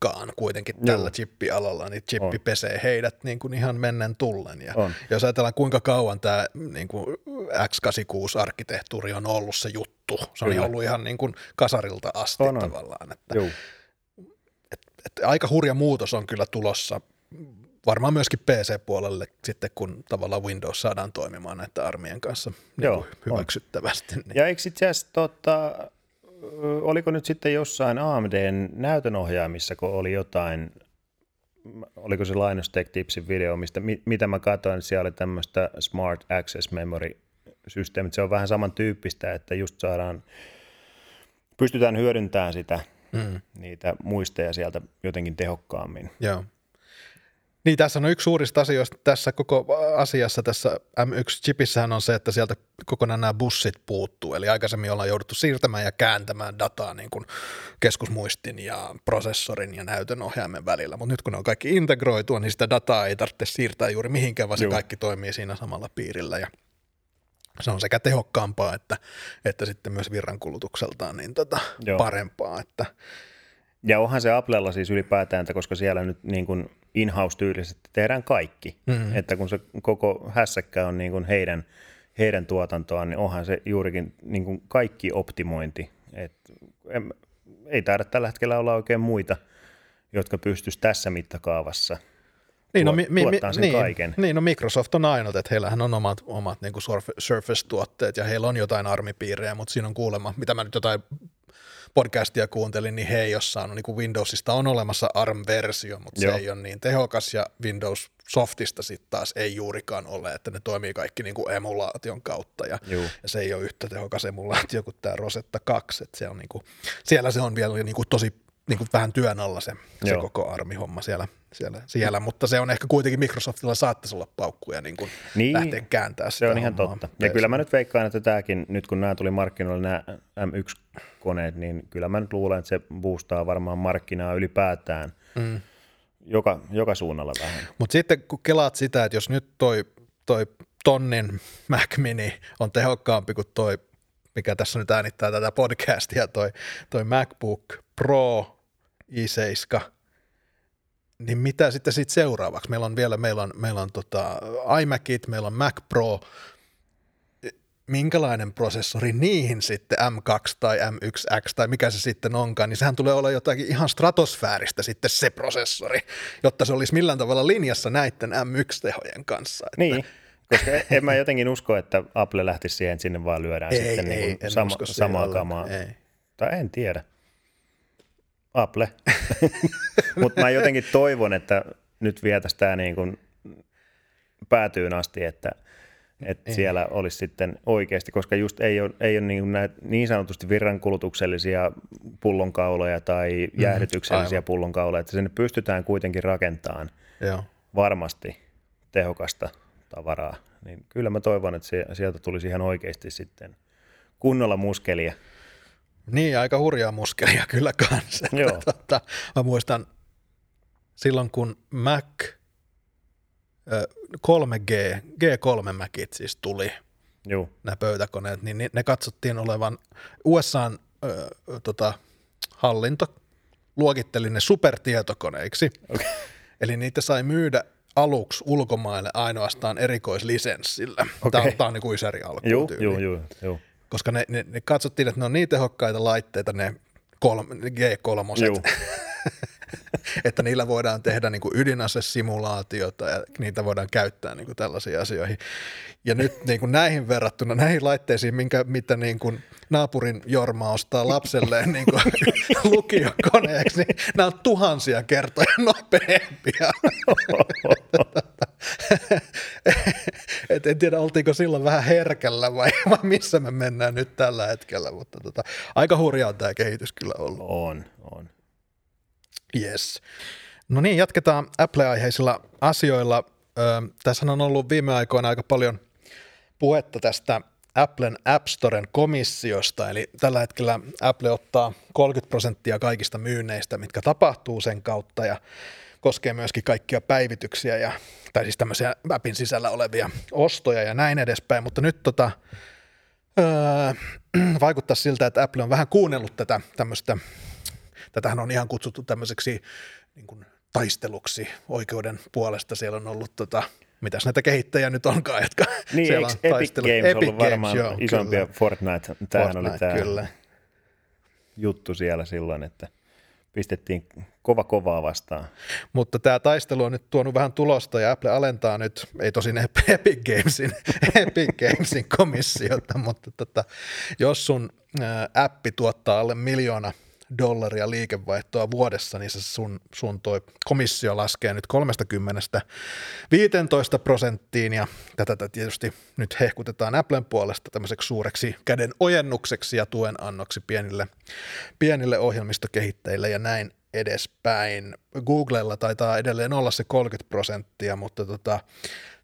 tulokkaan kuitenkin Joo. tällä chippialalla, niin chippi On. pesee heidät niin kuin ihan mennen tullen. Ja On. jos ajatellaan kuinka kauan tämä niin kuin x86-arkkitehtuuri on ollut se juttu, se on Kyllä. ollut ihan niin kuin kasarilta asti On, on. tavallaan. Että Joo. että aika hurja muutos on kyllä tulossa varmaan myöskin PC-puolelle sitten, kun tavallaan Windows saadaan toimimaan näiden armien kanssa niin Joo, hyväksyttävästi. Niin. Ja eikö itse asiassa, tota, oliko nyt sitten jossain AMDn näytönohjaamissa, kun oli jotain, oliko se Linus Tech Tipsin video, mistä, mi, mitä mä katsoin, että siellä oli tämmöistä Smart Access Memory systeemit. Se on vähän samantyyppistä, että just saadaan, pystytään hyödyntämään sitä, Mm, niitä muisteja sieltä jotenkin tehokkaammin. joo. Niin, tässä on yksi suurista asioista tässä koko asiassa, tässä M1-chipissähän on se, että sieltä kokonaan nämä bussit puuttuu, eli aikaisemmin ollaan jouduttu siirtämään ja kääntämään dataa niin kuin keskusmuistin ja prosessorin ja näytön ohjaimen välillä, mutta nyt kun ne on kaikki integroitua, niin sitä dataa ei tarvitse siirtää juuri mihinkään, vaan se Juu. kaikki toimii siinä samalla piirillä ja se on sekä tehokkaampaa että, että sitten myös virrankulutukseltaan niin tota Joo. parempaa, että Ja onhan se Applella siis ylipäätään, että koska siellä nyt niin kuin in-house-tyylisesti tehdään kaikki, mm-hmm. että kun se koko hässäkkä on niin kuin heidän, heidän tuotantoaan, niin onhan se juurikin niin kuin kaikki optimointi. Et en, ei taida tällä hetkellä olla oikein muita, jotka pystyisi tässä mittakaavassa Niin, no, mi, mi, sen niin, kaiken. Niin, no Microsoft on ainut, että heillähän on omat, omat niin kuin Surf- Surface-tuotteet ja heillä on jotain armipiirejä, mutta siinä on kuulemma, mitä mä nyt jotain podcastia kuuntelin, niin he ei ole saanut, niin kuin Windowsista on olemassa ARM-versio, mutta Joo. se ei ole niin tehokas ja Windows Softista sitten taas ei juurikaan ole, että ne toimii kaikki niin kuin emulaation kautta ja, Juu. ja se ei ole yhtä tehokas emulaatio kuin tämä Rosetta 2, että se on niin kuin, siellä se on vielä niin kuin tosi niin kuin vähän työn alla se, se koko armihomma siellä, siellä, siellä, mutta se on ehkä kuitenkin Microsoftilla saattaisi olla paukkuja niin kuin Niin, lähteä kääntää Se sitä on ihan totta. Ja kyllä mä nyt veikkaan, että tämäkin, nyt kun nämä tuli markkinoille, nämä M1-koneet, niin kyllä mä nyt luulen, että se boostaa varmaan markkinaa ylipäätään mm. joka, joka suunnalla vähän. Mutta sitten kun kelaat sitä, että jos nyt toi, toi tonnin Mac Mini on tehokkaampi kuin toi, mikä tässä nyt äänittää tätä podcastia, toi, toi MacBook Pro i7, niin mitä sitten siitä seuraavaksi? Meillä on vielä, meillä on, meillä on tota iMacit, meillä on Mac Pro, minkälainen prosessori niihin sitten M2 tai M1X tai mikä se sitten onkaan, niin sehän tulee olla jotakin ihan stratosfääristä sitten se prosessori, jotta se olisi millään tavalla linjassa näiden M1-tehojen kanssa. Että Niin, koska en mä jotenkin usko, että Apple lähtisi siihen, että sinne vaan lyödään Ei, sitten ei, niin sama, samaa kamaa. ei. Tai en tiedä. Apple. Mutta mä jotenkin toivon, että nyt vietäisiin tämä niin kuin päätyyn asti, että, että siellä olisi sitten oikeasti, koska just ei ole, ei ole niin, näitä niin sanotusti virrankulutuksellisia pullonkauloja tai jäähdytyksellisiä aivan. pullonkauloja, että sinne pystytään kuitenkin rakentamaan Joo. varmasti tehokasta tavaraa, niin kyllä mä toivon, että sieltä tulisi ihan oikeasti sitten kunnolla muskelia. Niin, aika hurjaa muskelia kyllä kanssa. Joo. Tota, mä muistan silloin, kun Mac ö, 3G, G3 Macit siis tuli, Joo, nämä pöytäkoneet, niin ni- ne katsottiin olevan USAn ö, tota, hallinto luokitteli ne supertietokoneiksi. Okei. Eli niitä sai myydä aluksi ulkomaille ainoastaan erikoislisenssillä. Okei. Tämä on, tämä on niin kuin Ysäri alkuun joo, joo, joo, joo. Koska ne, ne, ne, katsottiin, että ne on niin tehokkaita laitteita, ne kolme, G3, Joo. että niillä voidaan tehdä niin kuin ydinasesimulaatiota ja niitä voidaan käyttää niin kuin tällaisiin asioihin. Ja nyt niin kuin näihin verrattuna, näihin laitteisiin, minkä, mitä niin kuin naapurin Jorma ostaa lapselleen niin kuin lukiokoneeksi, niin nämä on tuhansia kertoja nopeampia. Et en tiedä, oltiinko silloin vähän herkällä vai, vai missä me mennään nyt tällä hetkellä, mutta tota, aika hurjaa tämä kehitys kyllä ollut. On, on. Yes. No niin, jatketaan Apple-aiheisilla asioilla. Tässä on ollut viime aikoina aika paljon puhetta tästä Applen App Storen komissiosta, eli tällä hetkellä Apple ottaa 30 prosenttia kaikista myynneistä, mitkä tapahtuu sen kautta, ja koskee myöskin kaikkia päivityksiä, ja, tai siis tämmöisiä appin sisällä olevia ostoja ja näin edespäin, mutta nyt tota, öö, vaikuttaa siltä, että Apple on vähän kuunnellut tätä tämmöistä Tätähän on ihan kutsuttu tämmöiseksi niin kuin taisteluksi oikeuden puolesta. Siellä on ollut, tota, mitäs näitä kehittäjiä nyt onkaan, jotka Niin, siellä on Epic taistelu- Games ollut varmaan joo, isompia kyllä. Fortnite, tämähän oli Fortnite, tämä Kyllä. juttu siellä silloin, että pistettiin kova kovaa vastaan. Mutta tämä taistelu on nyt tuonut vähän tulosta ja Apple alentaa nyt, ei tosin Epic Gamesin, Epic Gamesin komissiota, mutta tota, jos sun appi tuottaa alle miljoona dollaria liikevaihtoa vuodessa, niin se sun, sun toi komissio laskee nyt 30 15 prosenttiin ja tätä tietysti nyt hehkutetaan Applen puolesta tämmöiseksi suureksi käden ojennukseksi ja tuen annoksi pienille, pienille ohjelmistokehittäjille ja näin edespäin. Googlella taitaa edelleen olla se 30 prosenttia, mutta tota,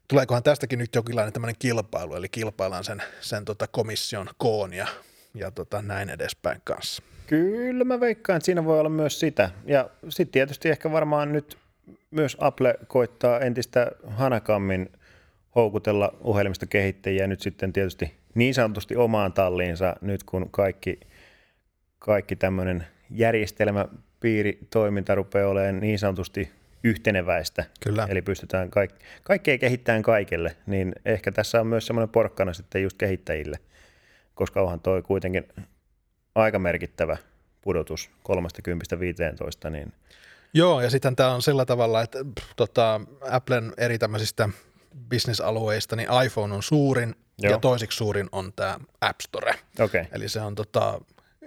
tuleekohan tästäkin nyt jonkinlainen tämmöinen kilpailu, eli kilpaillaan sen, sen tota komission koon ja, ja tota näin edespäin kanssa. Kyllä mä veikkaan, että siinä voi olla myös sitä. Ja sitten tietysti ehkä varmaan nyt myös Apple koittaa entistä hanakammin houkutella ohjelmistokehittäjiä nyt sitten tietysti niin sanotusti omaan talliinsa nyt kun kaikki, kaikki tämmöinen järjestelmäpiiri toiminta rupeaa olemaan niin sanotusti yhteneväistä. Kyllä. Eli pystytään kaik- kaikkea kehittämään kaikille, niin ehkä tässä on myös semmoinen porkkana sitten just kehittäjille, koska onhan toi kuitenkin aika merkittävä pudotus 30-15, niin Joo, ja sitten tämä on sillä tavalla, että pff, tota, Applen eri tämmöisistä bisnesalueista, niin iPhone on suurin Joo. ja toisiksi suurin on tämä App Store. okei. Okay. Eli se on tota,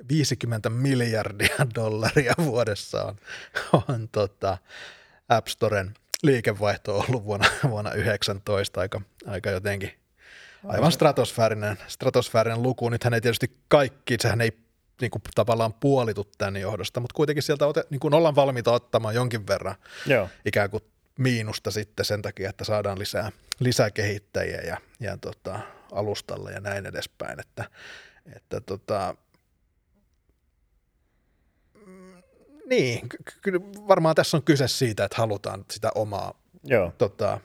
50 miljardia dollaria vuodessa on, on tota App Storen liikevaihto ollut vuonna, vuonna 19 aika, aika jotenkin aivan stratosfäärinen, stratosfäärinen luku. Nythän ei tietysti kaikki, sehän ei niin kuin tavallaan puolitu tämän johdosta, mutta kuitenkin sieltä ote, niin kuin ollaan valmiita ottamaan jonkin verran Joo. ikään kuin miinusta sitten sen takia, että saadaan lisää, lisää kehittäjiä ja, ja tota, alustalle ja näin edespäin. Että, että tota, mm, niin, kyllä varmaan tässä on kyse siitä, että halutaan sitä omaa, Joo. tota,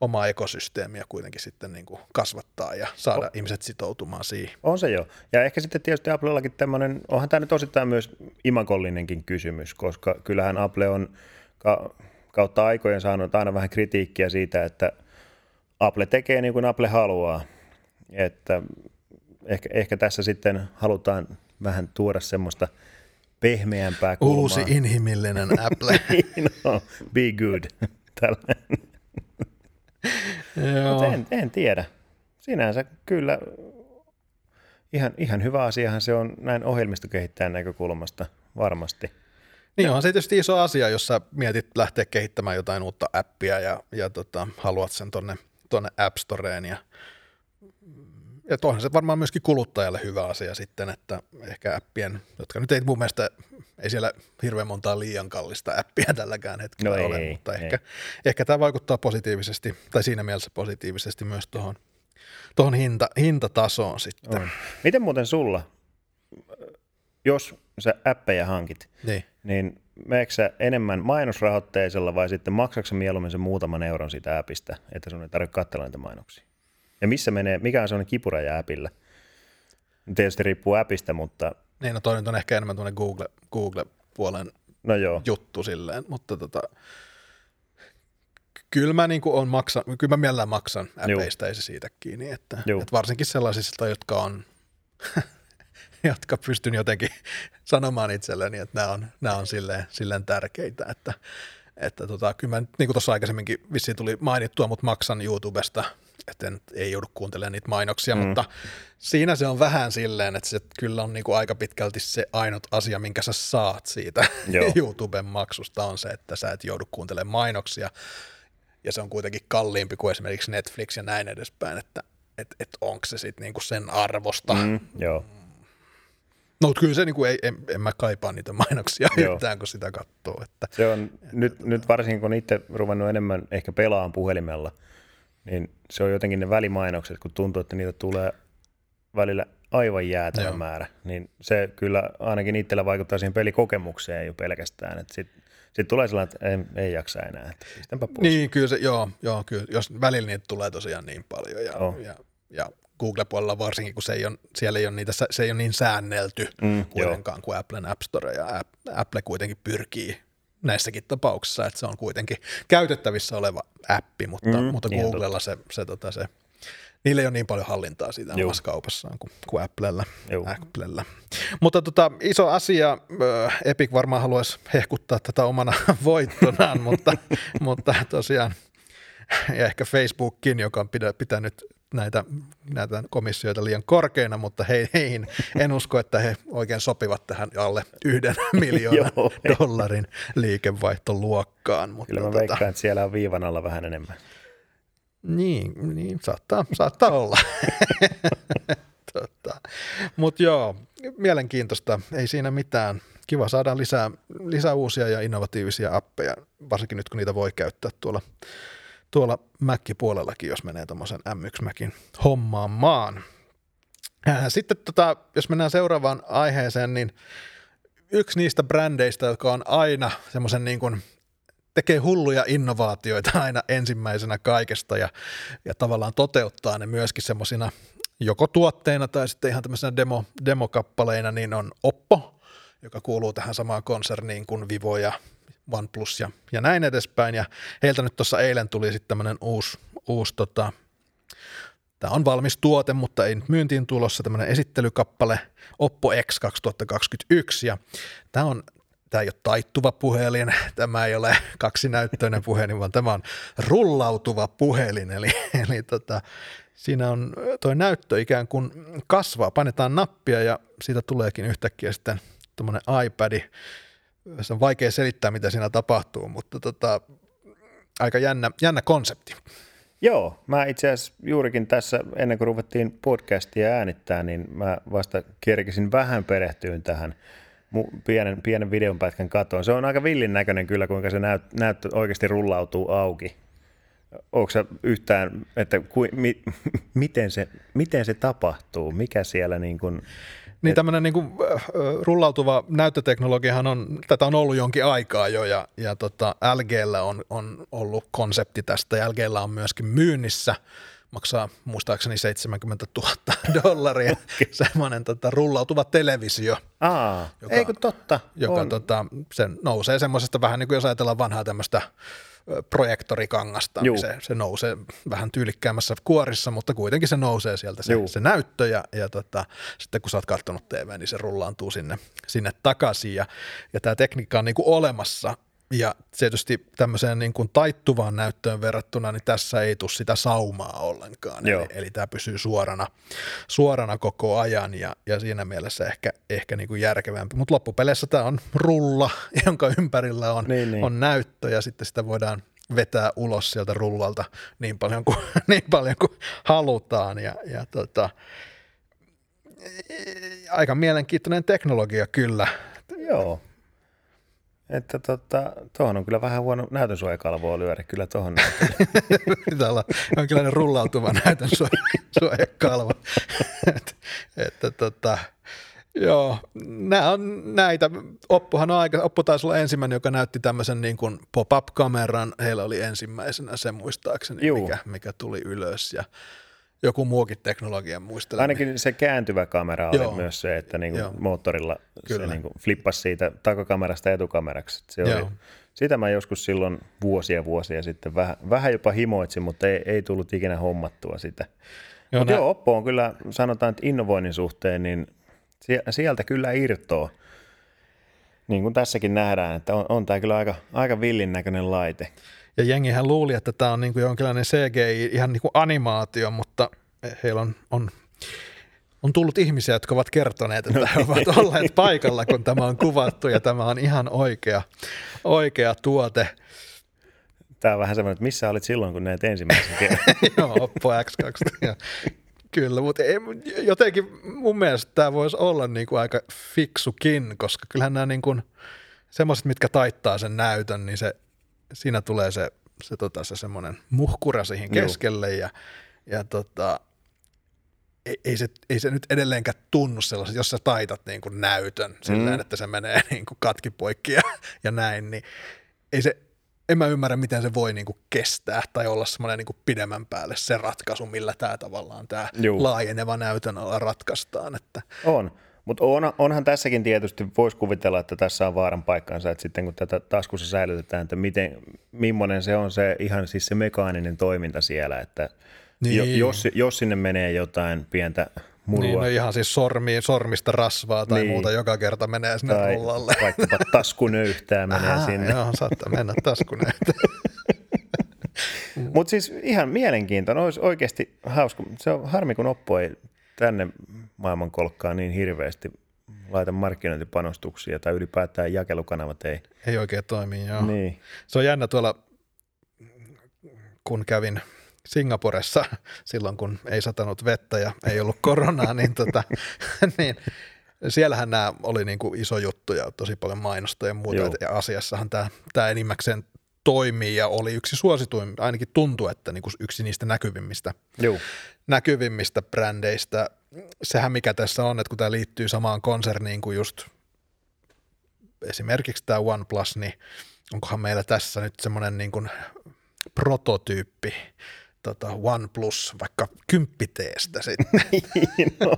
omaa ekosysteemiä kuitenkin sitten niin kuin kasvattaa ja saada oh. ihmiset sitoutumaan siihen. On se jo. Ja ehkä sitten tietysti Applellakin tämmöinen, onhan tämä nyt osittain myös imakollinenkin kysymys, koska kyllähän Apple on ka- kautta aikojen saanut aina vähän kritiikkiä siitä, että Apple tekee niin kuin Apple haluaa. Että ehkä, ehkä tässä sitten halutaan vähän tuoda semmoista pehmeämpää kulmaa. Uusi inhimillinen Apple. no, be good. Tällainen. En, en tiedä. Sinänsä kyllä ihan, ihan hyvä asiahan se on näin ohjelmistokehittäjän näkökulmasta varmasti. Niin onhan se tietysti iso asia, jos sä mietit lähteä kehittämään jotain uutta appia ja, ja tota, haluat sen tonne, tonne App Storeen ja ja onhan se varmaan myöskin kuluttajalle hyvä asia sitten, että ehkä appien, jotka nyt ei mun mielestä, ei siellä hirveän montaa liian kallista appia tälläkään hetkellä No ole, ei, mutta ei. ehkä, ehkä tämä vaikuttaa positiivisesti, tai siinä mielessä positiivisesti myös tuohon tuohon hinta, hintatasoon sitten. On. Miten muuten sulla, jos sä appeja hankit, Niin. niin meneekö sä enemmän mainosrahoitteisella vai sitten maksatko sä mieluummin sen muutaman euron siitä appista, että sun ei tarvitse katsella niitä mainoksia? Ja missä menee, mikä on sellainen kipuraja appilla? Tietysti riippuu appista, mutta Niin, no toi nyt on ehkä enemmän tuonne Google, Google-puolen no joo. juttu silleen, mutta tota, kyllä mä, niin on maksan, kyllä mä mielellään maksan äpeistä, ei se siitä kiinni, että, Juu. että varsinkin sellaisista, jotka on, jotka pystyn jotenkin sanomaan itselleni, että nämä on, nämä on silleen, silleen tärkeitä, että, että tota, kyllä mä, niin kuin tuossa aikaisemminkin vissiin tuli mainittua, mutta maksan YouTubesta, että ei joudu kuuntelemaan niitä mainoksia, mm. mutta siinä se on vähän silleen, että se kyllä on niin kuin aika pitkälti se ainut asia, minkä sä saat siitä Joo. YouTuben maksusta on se, että sä et joudu kuuntelemaan mainoksia, ja se on kuitenkin kalliimpi kuin esimerkiksi Netflix ja näin edespäin, että et, et onko se sitten niinku sen arvosta. Mm. Joo. No kyllä se niinku ei, en, en mä kaipaa niitä mainoksia Joo. yhtään, kun sitä katsoo. Että, Se on, nyt, nyt varsinkin kun itse ruvennut enemmän ehkä pelaan puhelimella, niin se on jotenkin ne välimainokset, kun tuntuu, että niitä tulee välillä aivan jäätävä Joo. määrä, niin se kyllä ainakin itsellä vaikuttaa siihen pelikokemukseen jo pelkästään, että sitten sit tulee sellainen, että ei, ei jaksa enää, että pistänpä pois. niin, kyllä se, joo, joo, kyllä, jos välillä niitä tulee tosiaan niin paljon ja, Joo. ja, ja Google-puolella varsinkin, kun se ei ole, siellä ei ole niitä, se ei ole niin säännelty Mm, kuitenkaan kuin Applen App Store ja App- Apple kuitenkin pyrkii näissäkin tapauksissa, että se on kuitenkin käytettävissä oleva appi, mutta, Mm, mutta ihan Googlella se, se, tota, se, niillä ei ole niin paljon hallintaa siitä Juu. omassa kaupassaan kuin, kuin Applella. Juu. Applella. Mutta tota, iso asia, ö, Epic varmaan haluaisi hehkuttaa tätä omana voittonaan, mutta, mutta tosiaan, ja ehkä Facebookin, joka on pitänyt näitä, näitä komissioita liian korkeina, mutta he, heihin en usko, että he oikein sopivat tähän alle yhden miljoonan Joo. dollarin liikevaihtoluokkaan. Mutta Kyllä mä tota, veikkaan, että siellä on viivan alla vähän enemmän. niin, niin saattaa, saattaa olla. tota. Mutta joo, mielenkiintoista, ei siinä mitään. Kiva saada lisää, lisää uusia ja innovatiivisia appeja, varsinkin nyt kun niitä voi käyttää tuolla, tuolla Mac-puolellakin, jos menee tuommoisen M1 Macin hommaamaan. Äh, Sitten tota, jos mennään seuraavaan aiheeseen, niin yksi niistä brändeistä, jotka on aina semmoisen niin kuin tekee hulluja innovaatioita aina ensimmäisenä kaikesta ja, ja tavallaan toteuttaa ne myöskin semmoisina joko tuotteina tai sitten ihan tämmöisenä demo, demokappaleina, niin on Oppo, joka kuuluu tähän samaan konserniin kuin Vivo ja OnePlus ja, ja näin edespäin. Ja heiltä nyt tuossa eilen tuli sitten tämmöinen uusi, uusi tota, Tämä on valmis tuote, mutta ei nyt myyntiin tulossa tämmöinen esittelykappale Oppo X 2021 ja tämä on Tämä ei ole taittuva puhelin, tämä ei ole kaksinäyttöinen puhelin, vaan tämä on rullautuva puhelin, eli, eli tota, siinä on tuo näyttö ikään kuin kasvaa, painetaan nappia ja siitä tuleekin yhtäkkiä sitten tuommoinen iPad. Se on vaikea selittää, mitä siinä tapahtuu, mutta tota, aika jännä, jännä konsepti. Joo, mä itse asiassa juurikin tässä, ennen kuin ruvettiin podcastia äänittää, niin mä vasta kerkisin vähän perehtyyn tähän pienen, pienen videonpätkän katoon. Se on aika villin näköinen kyllä, kuinka se näyt, näyttö oikeasti rullautuu auki. Onko se yhtään, että ku, mi, miten, se, miten se tapahtuu? Mikä siellä niin kuin, niin tämmöinen niin kuin, rullautuva näyttöteknologiahan on, tätä on ollut jonkin aikaa jo ja, ja tota, LGllä on, on ollut konsepti tästä ja LGllä on myöskin myynnissä maksaa muistaakseni 70 000 dollaria okay. semmoinen tota, rullautuva televisio. Aa, joka, eikö totta? Joka tota, sen nousee semmoisesta vähän niin kuin jos ajatellaan vanhaa tämmöistä projektorikangasta, niin se, se nousee vähän tyylikkäämmässä kuorissa, mutta kuitenkin se nousee sieltä se, se näyttö ja, ja tota, sitten kun sä oot katsonut TV, niin se rullaantuu sinne, sinne takaisin. Ja, ja tämä tekniikka on niin kuin olemassa ja tietysti tämmöiseen niin kuin taittuvaan näyttöön verrattuna, niin tässä ei tule sitä saumaa ollenkaan. Eli, eli tämä pysyy suorana, suorana koko ajan ja, ja siinä mielessä ehkä, ehkä niin kuin järkevämpi. Mutta loppupeleissä tämä on rulla, jonka ympärillä on, niin, niin. on näyttö ja sitten sitä voidaan vetää ulos sieltä rullalta niin paljon kuin, niin paljon kuin halutaan. Ja, ja tota, aika mielenkiintoinen teknologia kyllä. Joo. Että tota, tuohon on kyllä vähän huono näytönsuojakalvoa lyödä kyllä tuohon. Pitää olla jonkinlainen rullautuva näytönsuojakalvo. että, että tota, joo, nämä on näitä. Oppuhan on aika, Oppo taisi olla ensimmäinen, joka näytti tämmöisen niin kuin pop-up-kameran. Heillä oli ensimmäisenä se muistaakseni, mikä, mikä tuli ylös ja joku muukin teknologia muistelen. Ainakin se kääntyvä kamera oli Joo. myös se, että niinku moottorilla Kyllä. se niinku flippasi siitä takakamerasta etukameraksi. Se oli, sitä mä joskus silloin vuosia vuosia sitten vähän, vähän jopa himoitsin, mutta ei, ei tullut ikinä hommattua sitä. Joo, mutta nä- joo, Oppo on kyllä, sanotaan, että innovoinnin suhteen, niin sieltä kyllä irtoo. Niin kuin tässäkin nähdään, että on, on tämä kyllä aika, aika villin näköinen laite. Ja jengihän luuli, että tämä on niin kuin jonkinlainen CGI, ihan niin kuin animaatio, mutta heillä on, on on tullut ihmisiä, jotka ovat kertoneet, että he ovat olleet paikalla, kun tämä on kuvattu ja tämä on ihan oikea, oikea tuote. Tämä on vähän semmoinen, että missä olit silloin, kun näet ensimmäisen kerran? Joo, Oppo X2. Kyllä, mutta ei, jotenkin mun mielestä tämä voisi olla niin kuin aika fiksukin, koska kyllähän nämä niin kuin, semmoiset, mitkä taittaa sen näytön, niin se siinä tulee se, se, tota, se semmoinen muhkura siihen keskelle ja, ja tota, ei, ei, se, ei se nyt edelleenkään tunnu sellaiset, jos sä taitat niin kuin näytön mm. silleen, että se menee niin kuin katkipoikki ja, ja näin, niin ei se, en mä ymmärrä, miten se voi niin kuin kestää tai olla semmoinen niin kuin pidemmän päälle se ratkaisu, millä tämä tavallaan tämä laajeneva näytön ala ratkaistaan. Että. On. Mutta on, onhan tässäkin tietysti, voisi kuvitella, että tässä on vaaran paikkansa, että sitten kun tätä taskussa säilytetään, että miten, millainen se on se ihan siis se mekaaninen toiminta siellä, että niin. jos, jos sinne menee jotain pientä murua. Niin, no ihan siis sormi, sormista rasvaa tai niin. muuta joka kerta menee sinne tai rullalle. vaikkapa taskunöyhtää menee Aha, sinne. Joo, saattaa mennä taskunöyhtää. Mutta siis ihan mielenkiintoinen, olisi oikeasti hauska. Se on harmi, kun Oppo ei tänne maailmankolkkaan niin hirveästi laita markkinointipanostuksia tai ylipäätään jakelukanavat ei. Ei oikein toimi, joo. Niin. Se on jännä tuolla, kun kävin Singaporessa silloin, kun ei satanut vettä ja ei ollut koronaa, niin, tota, niin siellähän nämä oli niin kuin iso juttu ja tosi paljon mainosta ja muuta. Joo. Ja asiassahan tämä, tämä enimmäkseen toimii ja oli yksi suosituin, ainakin tuntuu, että niin kuin yksi niistä näkyvimmistä, Joo. näkyvimmistä brändeistä. Sehän mikä tässä on, että kun tämä liittyy samaan konserniin kuin just esimerkiksi tämä OnePlus, niin onkohan meillä tässä nyt semmoinen niin kuin prototyyppi tota OnePlus vaikka kymppiteestä sitten. Niin, no.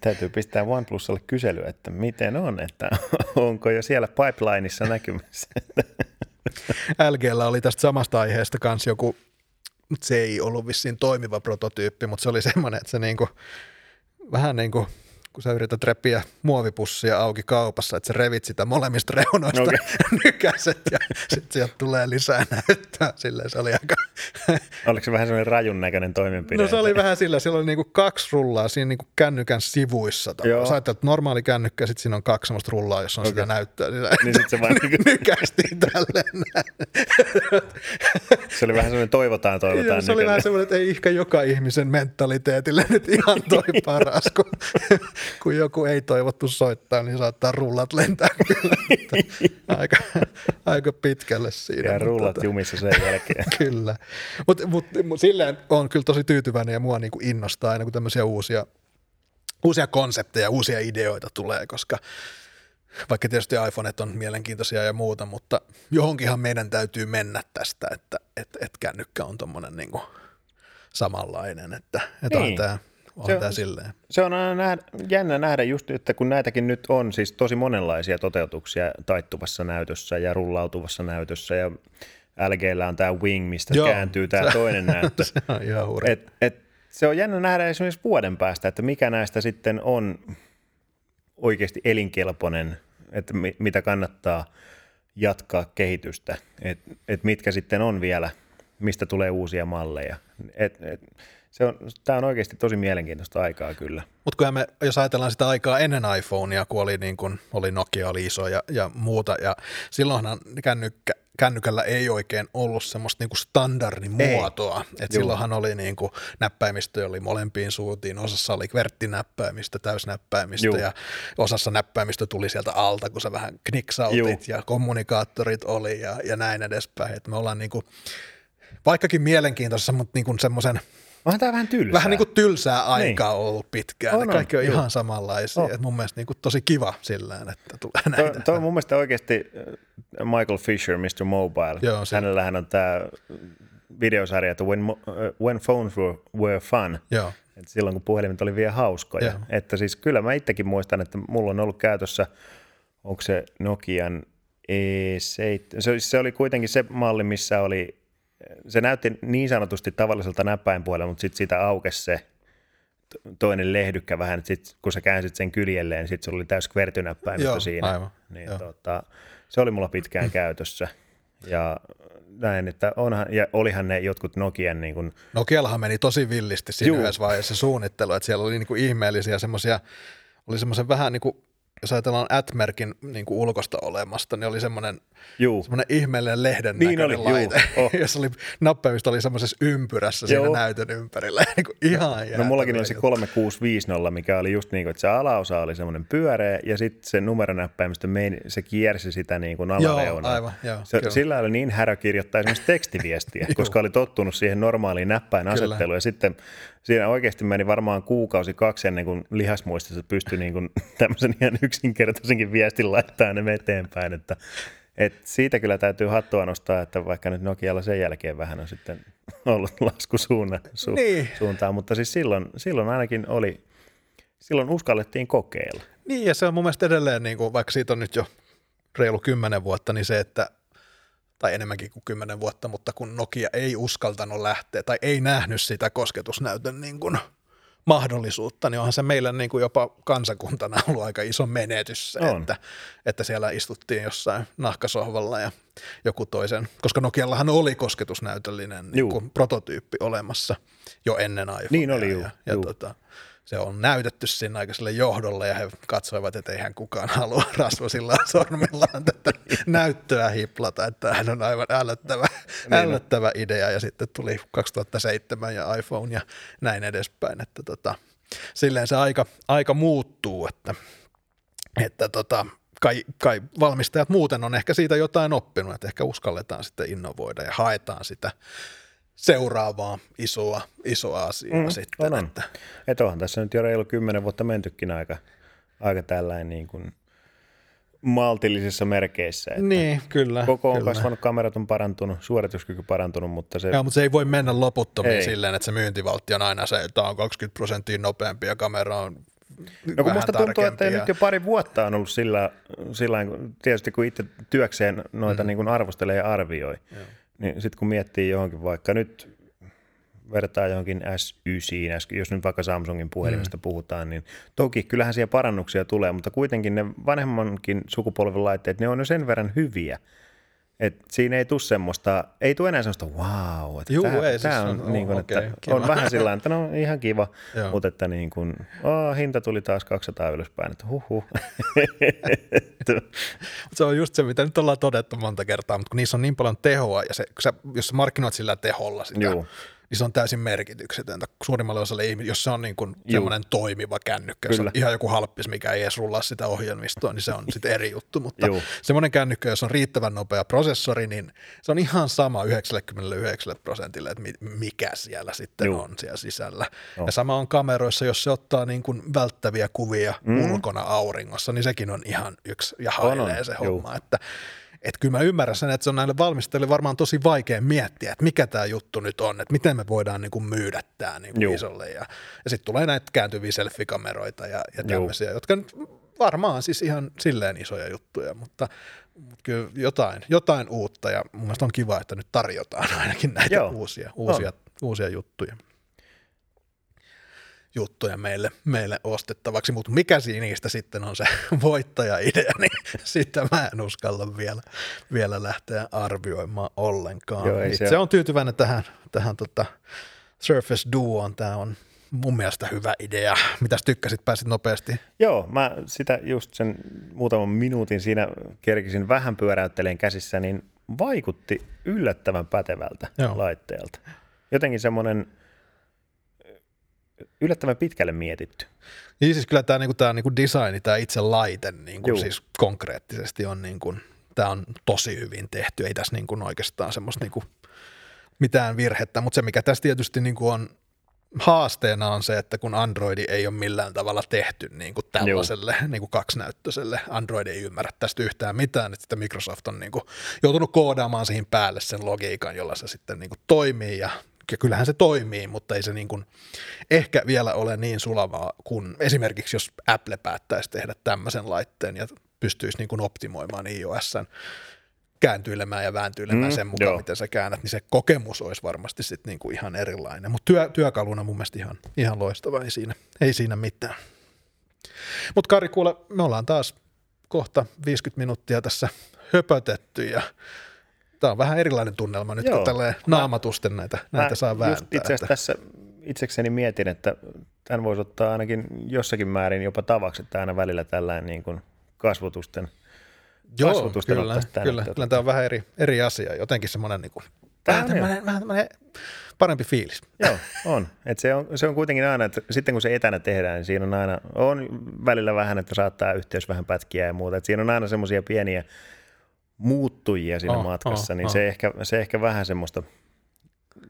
Täytyy pistää OnePlusalle kyselyä, että miten on, että onko jo siellä pipelineissa näkymässä. LGllä oli tästä samasta aiheesta kanssa joku, se ei ollut vissiin toimiva prototyyppi, mutta se oli semmoinen, että se niinku, vähän niin kuin kun sä yrität repiä muovipussia auki kaupassa, että sä revit sitä molemmista reunoista okay. nykäset ja sitten sieltä tulee lisää näyttää. Silleen se oli aika, Oliko se vähän sellainen rajun näköinen toimenpide? No se oli vähän sillä, siellä oli niinku kaksi rullaa siinä niinku kännykän sivuissa. Joo. Sä ajattelet, että normaali kännykkä, sitten siinä on kaksi semmoista rullaa, jossa on okay. sitä näyttöä. Niin, Niin sit se vaan niinku- nykästiin tälleen. Se oli vähän sellainen toivotaan, toivotaan. Joo, se oli vähän semmoinen, että ei ehkä joka ihmisen mentaliteetille nyt ihan toi paras, kun, kun joku ei toivottu soittaa, niin saattaa rullat lentää kyllä. Aika, aika pitkälle siinä. Ja rullat tota- jumissa sen jälkeen. Kyllä. Mutta mut, mut silleen on kyllä tosi tyytyväinen ja mua niinku innostaa aina, kun tämmöisiä uusia, uusia konsepteja, uusia ideoita tulee, koska vaikka tietysti iPhoneet on mielenkiintoisia ja muuta, mutta johonkinhan meidän täytyy mennä tästä, että et, et kännykkä on tuommoinen niinku samanlainen, että et Niin. on tämä on Se silleen. Se on aina nähdä, jännä nähdä just, että kun näitäkin nyt on siis tosi monenlaisia toteutuksia taittuvassa näytössä ja rullautuvassa näytössä ja LGllä on tämä Wing, mistä Joo. Kääntyy tämä toinen näyttö. Se on ihan hurja. Et, et, se on jännä nähdä esimerkiksi vuoden päästä, että mikä näistä sitten on oikeasti elinkelpoinen, että mi, mitä kannattaa jatkaa kehitystä, että et mitkä sitten on vielä, mistä tulee uusia malleja. Et, et, se on, tämä on oikeasti tosi mielenkiintoista aikaa kyllä. Mutta me, jos ajatellaan sitä aikaa ennen iPhonea, kun oli, niin kun, oli Nokia, oli iso ja, ja muuta, ja silloinhan kännykkä, kännykällä ei oikein ollut semmoista niin standardimuotoa. Et Juu. silloinhan oli niin kuin, näppäimistö oli molempiin suuntiin, osassa oli kverttinäppäimistö, täysnäppäimistö, Juu. ja osassa näppäimistö tuli sieltä alta, kun sä vähän kniksautit, Juu. ja kommunikaattorit oli, ja, ja näin edespäin. Et me ollaan niin kuin, vaikkakin mielenkiintoisessa, mutta niin kuin semmoisen Onhan tämä vähän tylsää. vähän niin kuin tylsää aikaa niin. ollut pitkään. On, On, on, Kaikki on juu. ihan samanlaisia. On. Et mun mielestä niin kuin tosi kiva sillään, että tulee näitä. toi on mun mielestä oikeasti äh, Michael Fisher, Mr. Mobile. Joo, se- Hänellähän on tämä videosarja, että when, äh, when phones were, were fun. Joo, Et silloin kun puhelimet oli vielä hauskoja. Joo. Että siis kyllä mä itsekin muistan, että mulla on ollut käytössä, onko se Nokian E7, se, se oli kuitenkin se malli, missä oli, se näytti niin sanotusti tavalliselta näppäinpuolella, mutta sitten siitä aukesi se to- toinen lehdykkä vähän, sit, kun sä käänsit sen kyljelleen, niin sitten se oli täys kvertynäppäimistö siinä. aivan, Niin, joo. tota, se oli mulla pitkään käytössä. Ja näin, että onhan, ja olihan ne jotkut Nokian niin kuin, Nokiallahan meni tosi villisti siinä Juu. yhdessä vaiheessa suunnittelu, että siellä oli niin kuin ihmeellisiä semmoisia, oli semmoisen vähän niin kuin, jos ajatellaan Atmerkin niin kuin ulkosta olemasta, niin oli semmoinen, juu, semmoinen ihmeellinen lehden Niin näköinen oli, juu, laite, oh. jossa oli nappäimistö oli semmoisessa ympyrässä siinä Joo. näytön ympärillä. niin kuin ihan No jäätävä mullakin oli se juttu. 3650, mikä oli just niin kuin, että se alaosa oli semmoinen pyöreä ja sitten se numeronäppäimistö, meni, se kiersi sitä niin kuin Joo, alareunaa. aivan, joo, se, kyllä. sillä oli niin härö kirjoittaa esimerkiksi tekstiviestiä, koska oli tottunut siihen normaaliin näppäinasetteluun ja sitten siinä oikeasti meni varmaan kuukausi kaksi ennen kuin lihasmuistissa pystyi niin kuin tämmöisen ihan yksinkertaisenkin viestin laittaa ne eteenpäin, että et siitä kyllä täytyy hattua nostaa, että vaikka nyt Nokialla sen jälkeen vähän on sitten ollut lasku suunna, su, Niin. suuntaan, mutta siis silloin, silloin ainakin oli, silloin uskallettiin kokeilla. Niin, ja se on mun mielestä edelleen, niin kuin, vaikka siitä on nyt jo reilu kymmenen vuotta, niin se, että tai enemmänkin kuin kymmenen vuotta, mutta kun Nokia ei uskaltanut lähteä tai ei nähnyt sitä kosketusnäytön niin kuin mahdollisuutta, niin onhan se meillä niin kuin jopa kansakuntana ollut aika iso menetys se, On. että, että siellä istuttiin jossain nahkasohvalla ja joku toisen, koska Nokiallahan oli kosketusnäytöllinen niin kuin prototyyppi olemassa jo ennen iPhonea. Niin oli, juu, ja, ja juu. tota, se on näytetty sinne aikaiselle johdolle ja he katsoivat, että eihän kukaan halua rasvasillaan sormillaan tätä näyttöä hiplata, että hän on aivan ällöttävä, Niin. ällöttävä idea. Ja sitten tuli 2007 ja iPhone ja näin edespäin, että tota, silleen se aika, aika muuttuu, että, että tota, kai, kai valmistajat muuten on ehkä siitä jotain oppinut, että ehkä uskalletaan sitten innovoida ja haetaan sitä seuraavaa isoa, isoa asiaa Mm, sitten. on, on. Että, Että onhan tässä nyt jo reilu kymmenen vuotta mentykin aika, aika tällainen niin kuin maltillisissa merkeissä. Että niin, kyllä. Koko on kyllä. kasvanut, kamerat on parantunut, suorituskyky parantunut, mutta se Joo, mutta se ei voi mennä loputtomiin Ei. silleen, että se myyntivaltti on aina se, että on 20 prosenttia nopeampi ja kamera on No kun musta tuntuu, että ja- nyt jo pari vuotta on ollut sillä, sillä tietysti kun itse työkseen noita mm. niin kuin arvostelee ja arvioi, Joo. Niin sitten kun miettii johonkin vaikka nyt vertaa johonkin S9, jos nyt vaikka Samsungin puhelimesta mm. puhutaan, niin toki kyllähän siellä parannuksia tulee, mutta kuitenkin ne vanhemmankin sukupolven laitteet, ne on jo sen verran hyviä, Et siinä ei tule semmoista, ei tule enää semmoista wow, että Juu, tämä, ei, siis tämä on, on- niin kuin, on että kiva. on vähän sillä että no ihan kiva, mutta että niin kuin, oh, hinta tuli taas 200 ylöspäin, että huhhuh. Se on just se, mitä nyt ollaan todettu monta kertaa, mutta kun niissä on niin paljon tehoa, ja se, kun sä, jos sä markkinoit sillä teholla sitä, Juu. Niin se on täysin merkityksetöntä suurimmalle osalle ihmisille, jos se on niin kuin semmoinen toimiva kännykkä, jos on ihan joku halppis, mikä ei edes rullaa sitä ohjelmistoa, niin se on sitten eri juttu, mutta Juu. semmoinen kännykkä, jos on riittävän nopea prosessori, niin se on ihan sama 99 prosentille, että mi- mikä siellä sitten Juu. on siellä sisällä. Joo. Ja sama on kameroissa, jos se ottaa niin kuin välttäviä kuvia mm. ulkona auringossa, niin sekin on ihan yksi ja hailee on. se Juu. homma, että että kyllä mä ymmärrän sen, että se on näille valmistajille varmaan tosi vaikea miettiä, että mikä tämä juttu nyt on, että miten me voidaan niin kuin myydä tämä niin kuin isolle. Ja, ja sitten tulee näitä kääntyviä selfie-kameroita ja, ja tämmöisiä, jotka nyt varmaan siis ihan silleen isoja juttuja, mutta, mutta kyllä jotain, jotain uutta. Ja mun mielestä on kiva, että nyt tarjotaan ainakin näitä Joo, uusia, uusia, uusia juttuja juttuja meille, meille ostettavaksi, mutta mikä siinä niistä sitten on se voittaja-idea, niin sitä mä en uskalla vielä, vielä lähteä arvioimaan ollenkaan. Joo, Itse se- on tyytyväinen tähän, tähän tota Surface Duoon, tämä on mun mielestä hyvä idea. Mitäs tykkäsit, pääsit nopeasti? Joo, mä sitä just sen muutaman minuutin siinä kerkisin vähän pyöräytteleen käsissä, niin vaikutti yllättävän pätevältä Joo. laitteelta. Jotenkin semmoinen yllättävän pitkälle mietitty. Niin siis kyllä tämä niinku, tää niinku designi, tämä itse laite niinku, siis konkreettisesti on, niinku, tämä on tosi hyvin tehty. Ei tässä niinku oikeastaan semmoista niinku mitään virhettä, mutta se mikä tässä tietysti niinku on haasteena on se, että kun Androidi ei ole millään tavalla tehty niin kuin tällaiselle niin kuin kaksnäyttöiselle, Android ei ymmärrä tästä yhtään mitään, että sitten Microsoft on niin kuin joutunut koodaamaan siihen päälle sen logiikan, jolla se sitten niin kuin toimii ja ja kyllähän se toimii, mutta ei se niin kuin ehkä vielä ole niin sulavaa kuin esimerkiksi jos Apple päättäisi tehdä tämmöisen laitteen ja pystyisi niin kuin optimoimaan iOSn kääntyilemään ja vääntyilemään Mm, sen mukaan, joo. miten sä käännät, niin se kokemus olisi varmasti sitten niinku ihan erilainen. Mutta työ, työkaluna mun mielestä ihan, ihan loistava, ei siinä, ei siinä mitään. Mutta Kari, kuule, me ollaan taas kohta 50 minuuttia tässä höpötetty ja tämä on vähän erilainen tunnelma nyt, Joo. kun tälleen naamatusten näitä, näitä saa vääntää. itse asiassa tässä itsekseni mietin, että tämän voisi ottaa ainakin jossakin määrin jopa tavaksi, että aina välillä tällainen niin kuin kasvotusten Joo, kasvotusten kyllä, tänne. kyllä, kyllä tämä on vähän eri, eri asia, jotenkin semmoinen niinku, Tää vähän tämmöinen, vähän tämmöinen parempi fiilis. Joo, on. Et se, on. Se on kuitenkin aina, että sitten kun se etänä tehdään, niin siinä on aina, on välillä vähän, että saattaa yhteys vähän pätkiä ja muuta. Et siinä on aina semmoisia pieniä muuttujia siinä Oh, matkassa, oh, niin oh. Se, ehkä, se ehkä vähän semmoista,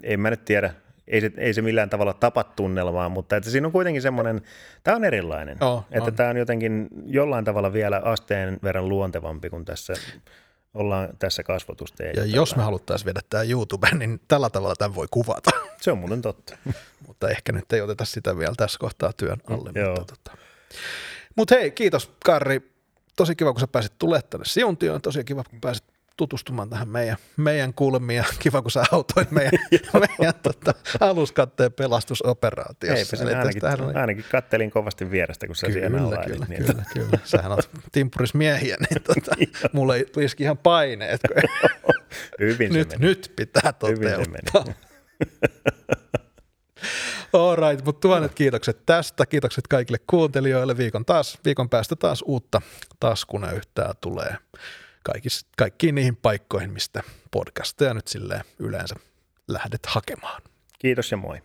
en mä nyt tiedä, ei se, ei se millään tavalla tapa tunnelmaa, mutta että siinä on kuitenkin semmoinen, tämä on erilainen. Joo, että tämä on jotenkin jollain tavalla vielä asteen verran luontevampi kuin tässä ollaan tässä kasvotusten. Ja jos me haluttaisiin viedä tämä YouTubeen, niin tällä tavalla tämän voi kuvata. Se on muuten totta. mutta ehkä nyt ei oteta sitä vielä tässä kohtaa työn alle. Joo. Mutta, tota. Mut hei, kiitos Karri. Tosi kiva, kun sä pääsit tulemaan tänne Siuntioon. Tosi kiva, kun pääsit tutustumaan tähän meidän, meidän kulmiin kiva, kun sä autoit meidän, meidän tota, aluskatteen pelastusoperaatiossa. Eipä sen ainakin, oli- ainakin kattelin kovasti vierestä, kun sä siellä Kyllä, kyllä, niin kyllä, kyllä. Sähän oot timpurismiehiä, niin tota, mulle iski ihan paineet, kun Hyvin nyt, nyt pitää Hyvin se toteuttaa. meni. All right, mutta tuhannet kiitokset tästä. Kiitokset kaikille kuuntelijoille. Viikon, taas, viikon päästä taas uutta taskunäyttää tulee kaikis, kaikkiin niihin paikkoihin, mistä podcasteja nyt silleen yleensä lähdet hakemaan. Kiitos ja moi.